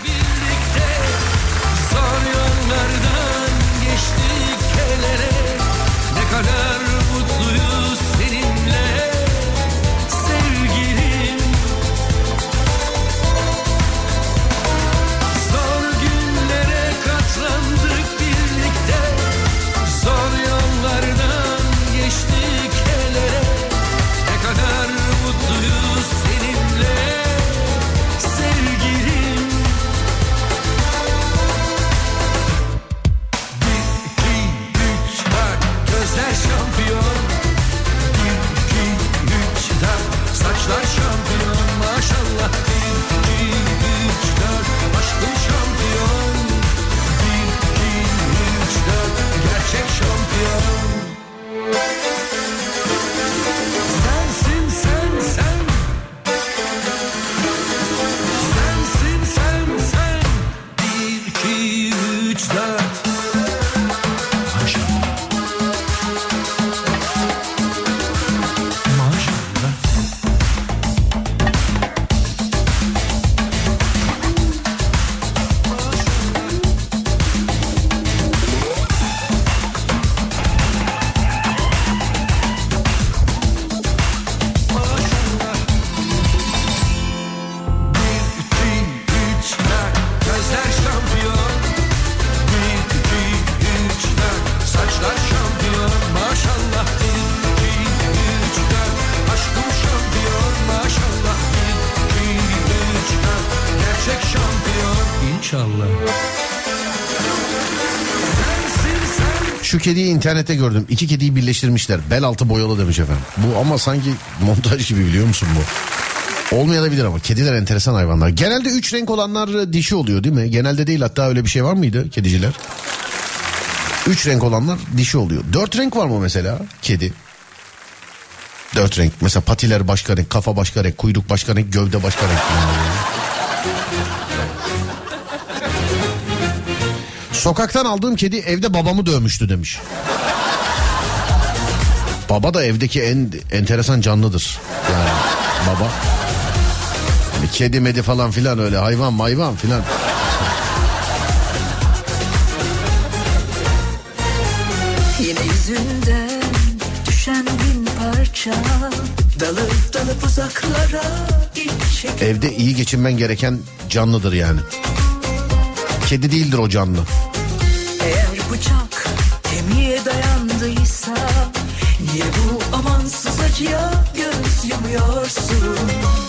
İnternette gördüm. İki kediyi birleştirmişler. Bel altı boyalı demiş efendim. Bu ama sanki montaj gibi biliyor musun bu? Olmayabilir ama kediler enteresan hayvanlar. Genelde üç renk olanlar dişi oluyor değil mi? Genelde değil hatta öyle bir şey var mıydı kediciler? Üç renk olanlar dişi oluyor. Dört renk var mı mesela kedi? Dört renk. Mesela patiler başka renk, kafa başka renk, kuyruk başka renk, gövde başka renk. Sokaktan aldığım kedi evde babamı dövmüştü demiş. Baba da evdeki en enteresan canlıdır. Yani baba. Hani kedi medi falan filan öyle hayvan mayvan filan. Yine yüzünden düşen bin parça Dalıp dalıp uzaklara Evde iyi geçinmen gereken canlıdır yani. Kedi değildir o canlı. Eğer bıçak kemiğe dayandıysa Niye bu amansız acıya göz yumuyorsun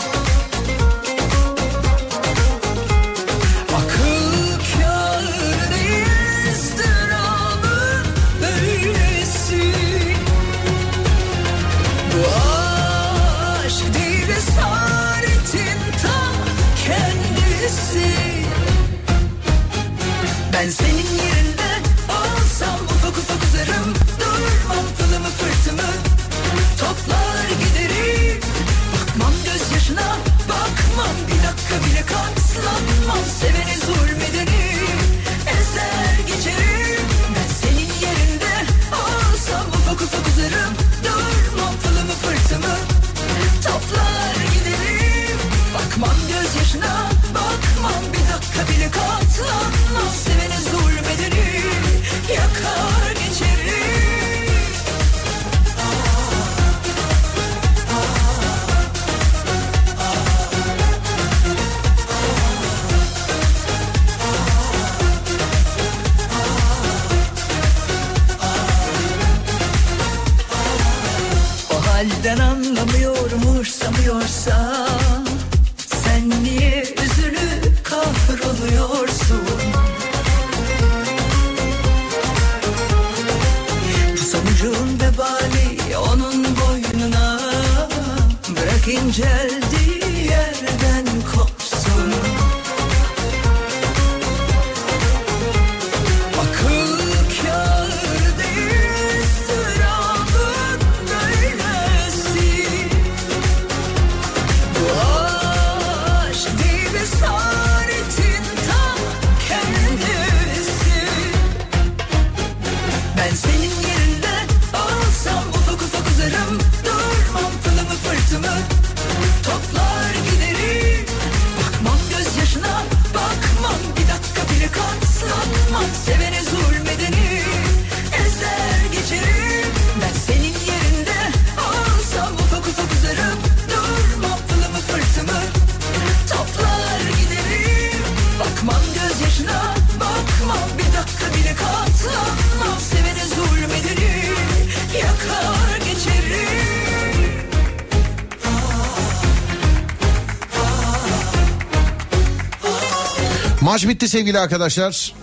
Maç bitti sevgili arkadaşlar.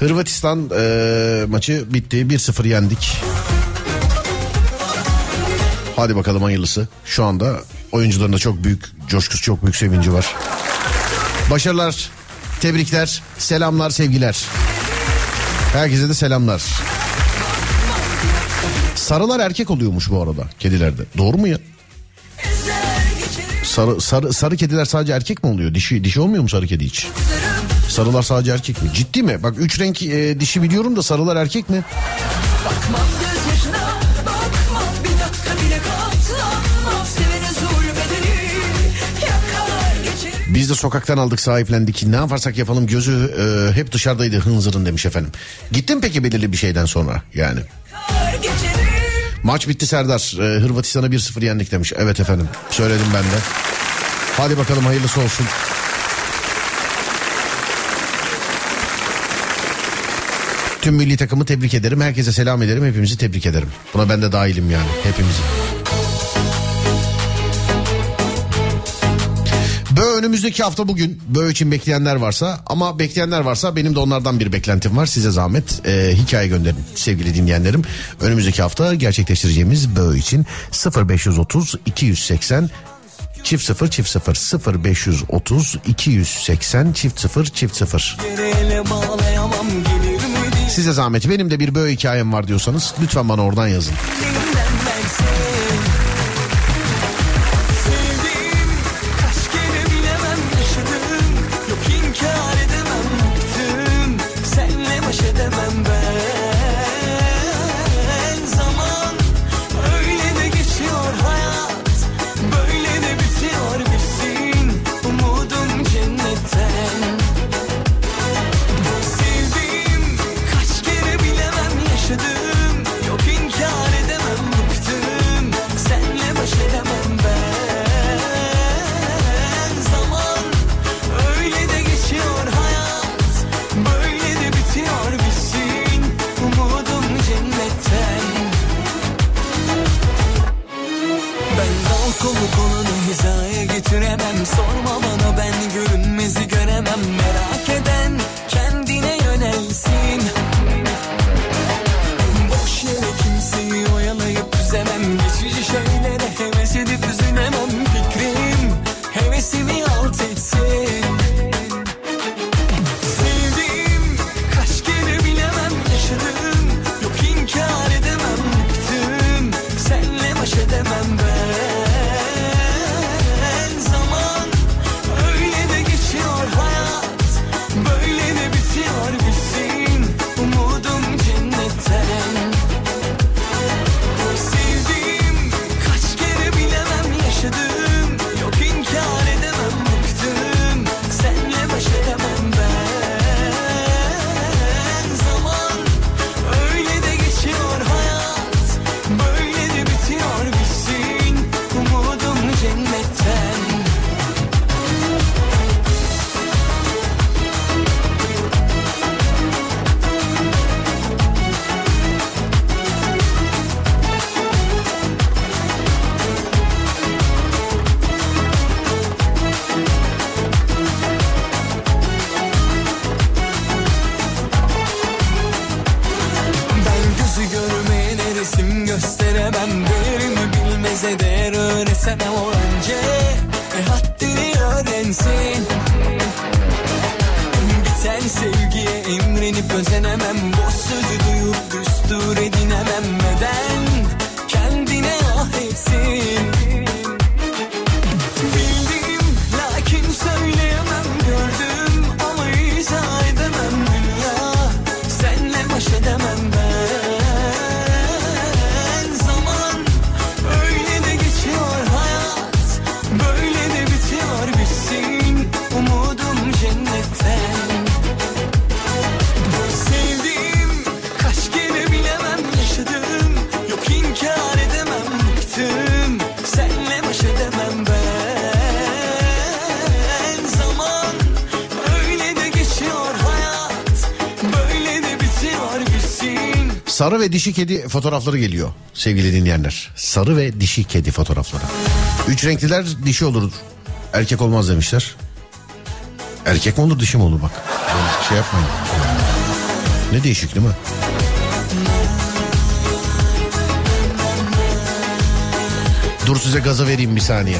Hırvatistan eee, maçı bitti. 1-0 yendik. Hadi bakalım hayırlısı. Şu anda oyuncuların da çok büyük coşkusu, çok büyük sevinci var. Başarılar, tebrikler, selamlar, sevgiler. Herkese de selamlar. Sarılar erkek oluyormuş bu arada kedilerde. Doğru mu ya? Sarı, sarı, sarı kediler sadece erkek mi oluyor? Dişi, dişi olmuyor mu sarı kedi hiç? Sarılar sadece erkek mi? Ciddi mi? Bak üç renk e, dişi biliyorum da sarılar erkek mi? Biz de sokaktan aldık sahiplendik. Ne yaparsak yapalım gözü e, hep dışarıdaydı hınzırın demiş efendim. Gittin peki belirli bir şeyden sonra yani? Maç bitti Serdar. E, Hırvatistan'a 1-0 yendik demiş. Evet efendim söyledim ben de. Hadi bakalım hayırlısı olsun. Tüm milli takımı tebrik ederim. Herkese selam ederim. Hepimizi tebrik ederim. Buna ben de dahilim yani. Hepimizi. Önümüzdeki hafta bugün Bö için bekleyenler varsa ama bekleyenler varsa benim de onlardan bir beklentim var. Size zahmet e, hikaye gönderin sevgili dinleyenlerim. Önümüzdeki hafta gerçekleştireceğimiz Bö için 0530 280 çift 0 çift 0 0530 280 çift 0 çift 0 Ele bağlayamam gelir mi diye Size zahmet benim de bir Bö hikayem var diyorsanız lütfen bana oradan yazın. Dişi kedi fotoğrafları geliyor sevgili dinleyenler. Sarı ve dişi kedi fotoğrafları. Üç renkliler dişi olur. Erkek olmaz demişler. Erkek mi olur dişi mi olur bak. Şey yapmayın. Ne değişik değil mi? Dur size gaza vereyim bir saniye.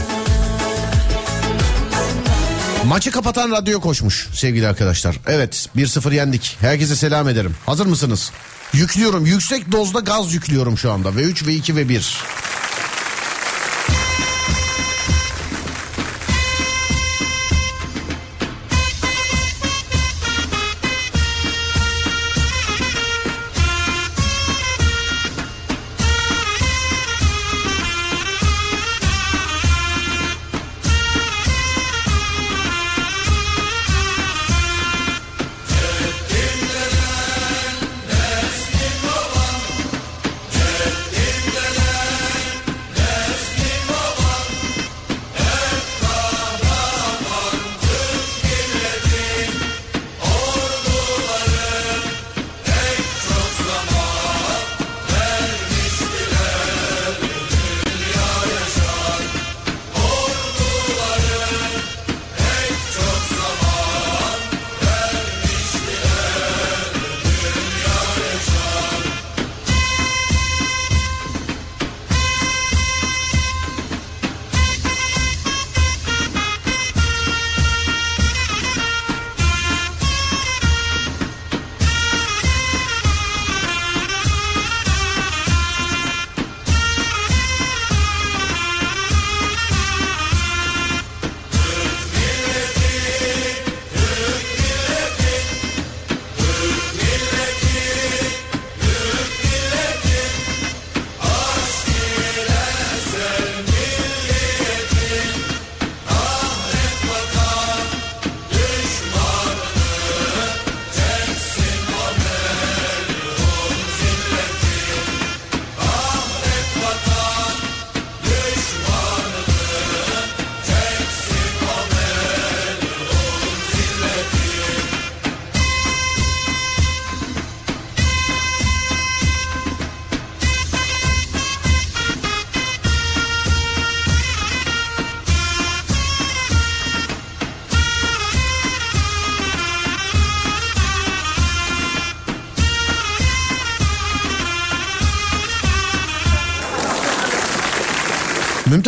Maçı kapatan radyo koşmuş sevgili arkadaşlar. Evet 1-0 yendik. Herkese selam ederim. Hazır mısınız? Yüklüyorum. Yüksek dozda gaz yüklüyorum şu anda. Ve 3 ve 2 ve 1.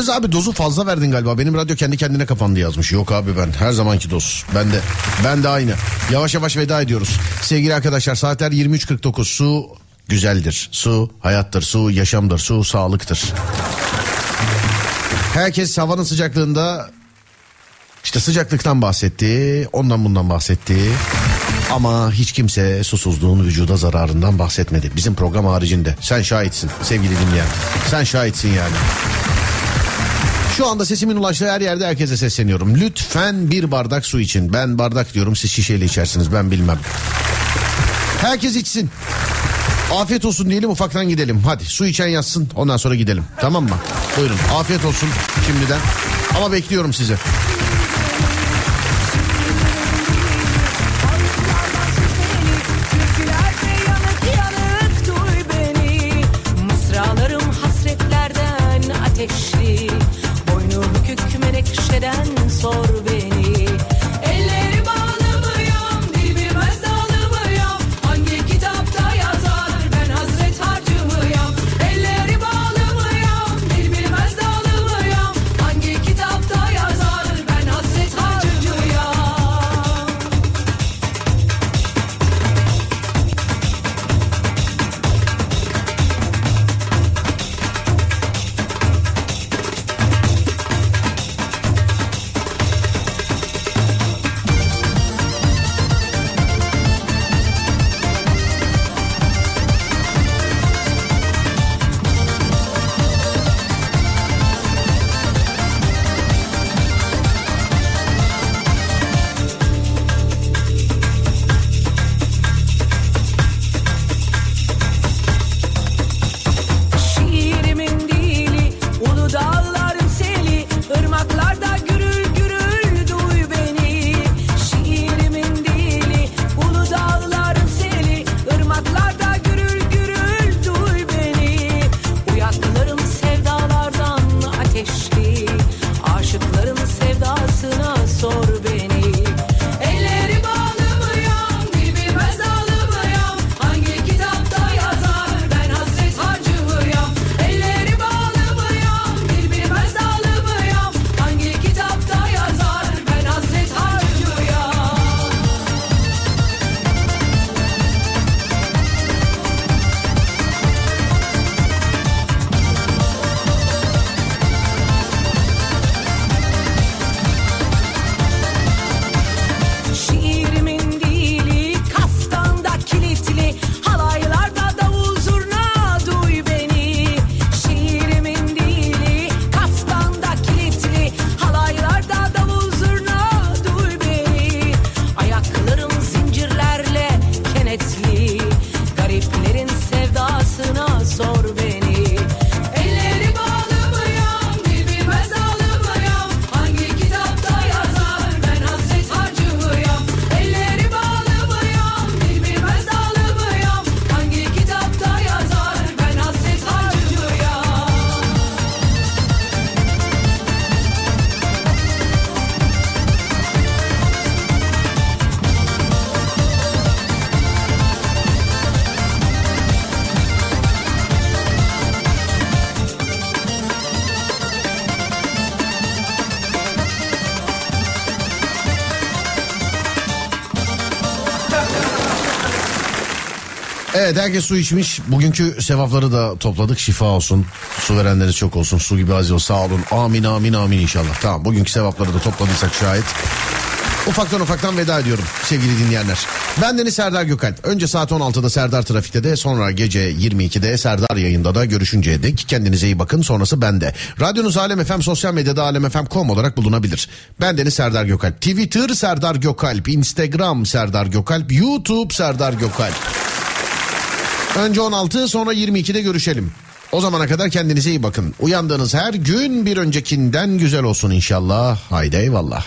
Mümtaz abi dozu fazla verdin galiba. Benim radyo kendi kendine kapandı yazmış. Yok abi ben her zamanki doz. Ben de ben de aynı. Yavaş yavaş veda ediyoruz. Sevgili arkadaşlar saatler 23.49. Su güzeldir. Su hayattır. Su yaşamdır. Su sağlıktır. Herkes havanın sıcaklığında işte sıcaklıktan bahsetti. Ondan bundan bahsetti. Ama hiç kimse susuzluğun vücuda zararından bahsetmedi. Bizim program haricinde. Sen şahitsin sevgili dinleyen. Sen şahitsin yani. Şu anda sesimin ulaştığı her yerde herkese sesleniyorum. Lütfen bir bardak su için. Ben bardak diyorum siz şişeyle içersiniz ben bilmem. Herkes içsin. Afiyet olsun diyelim ufaktan gidelim. Hadi su içen yazsın ondan sonra gidelim. Tamam mı? Buyurun afiyet olsun şimdiden. Ama bekliyorum sizi. Evet herkes su içmiş. Bugünkü sevapları da topladık. Şifa olsun. Su verenleri çok olsun. Su gibi aziz olsun. Sağ olun. Amin amin amin inşallah. Tamam bugünkü sevapları da topladıysak şayet. Ufaktan ufaktan veda ediyorum sevgili dinleyenler. Ben Deniz Serdar Gökalp. Önce saat 16'da Serdar Trafik'te de sonra gece 22'de Serdar yayında da görüşünceye dek kendinize iyi bakın. Sonrası bende. Radyonuz Alem FM sosyal medyada alemfm.com olarak bulunabilir. Ben Deniz Serdar Gökalp. Twitter Serdar Gökalp. Instagram Serdar Gökalp. YouTube Serdar Gökalp. Önce 16 sonra 22'de görüşelim. O zamana kadar kendinize iyi bakın. Uyandığınız her gün bir öncekinden güzel olsun inşallah. Haydi eyvallah.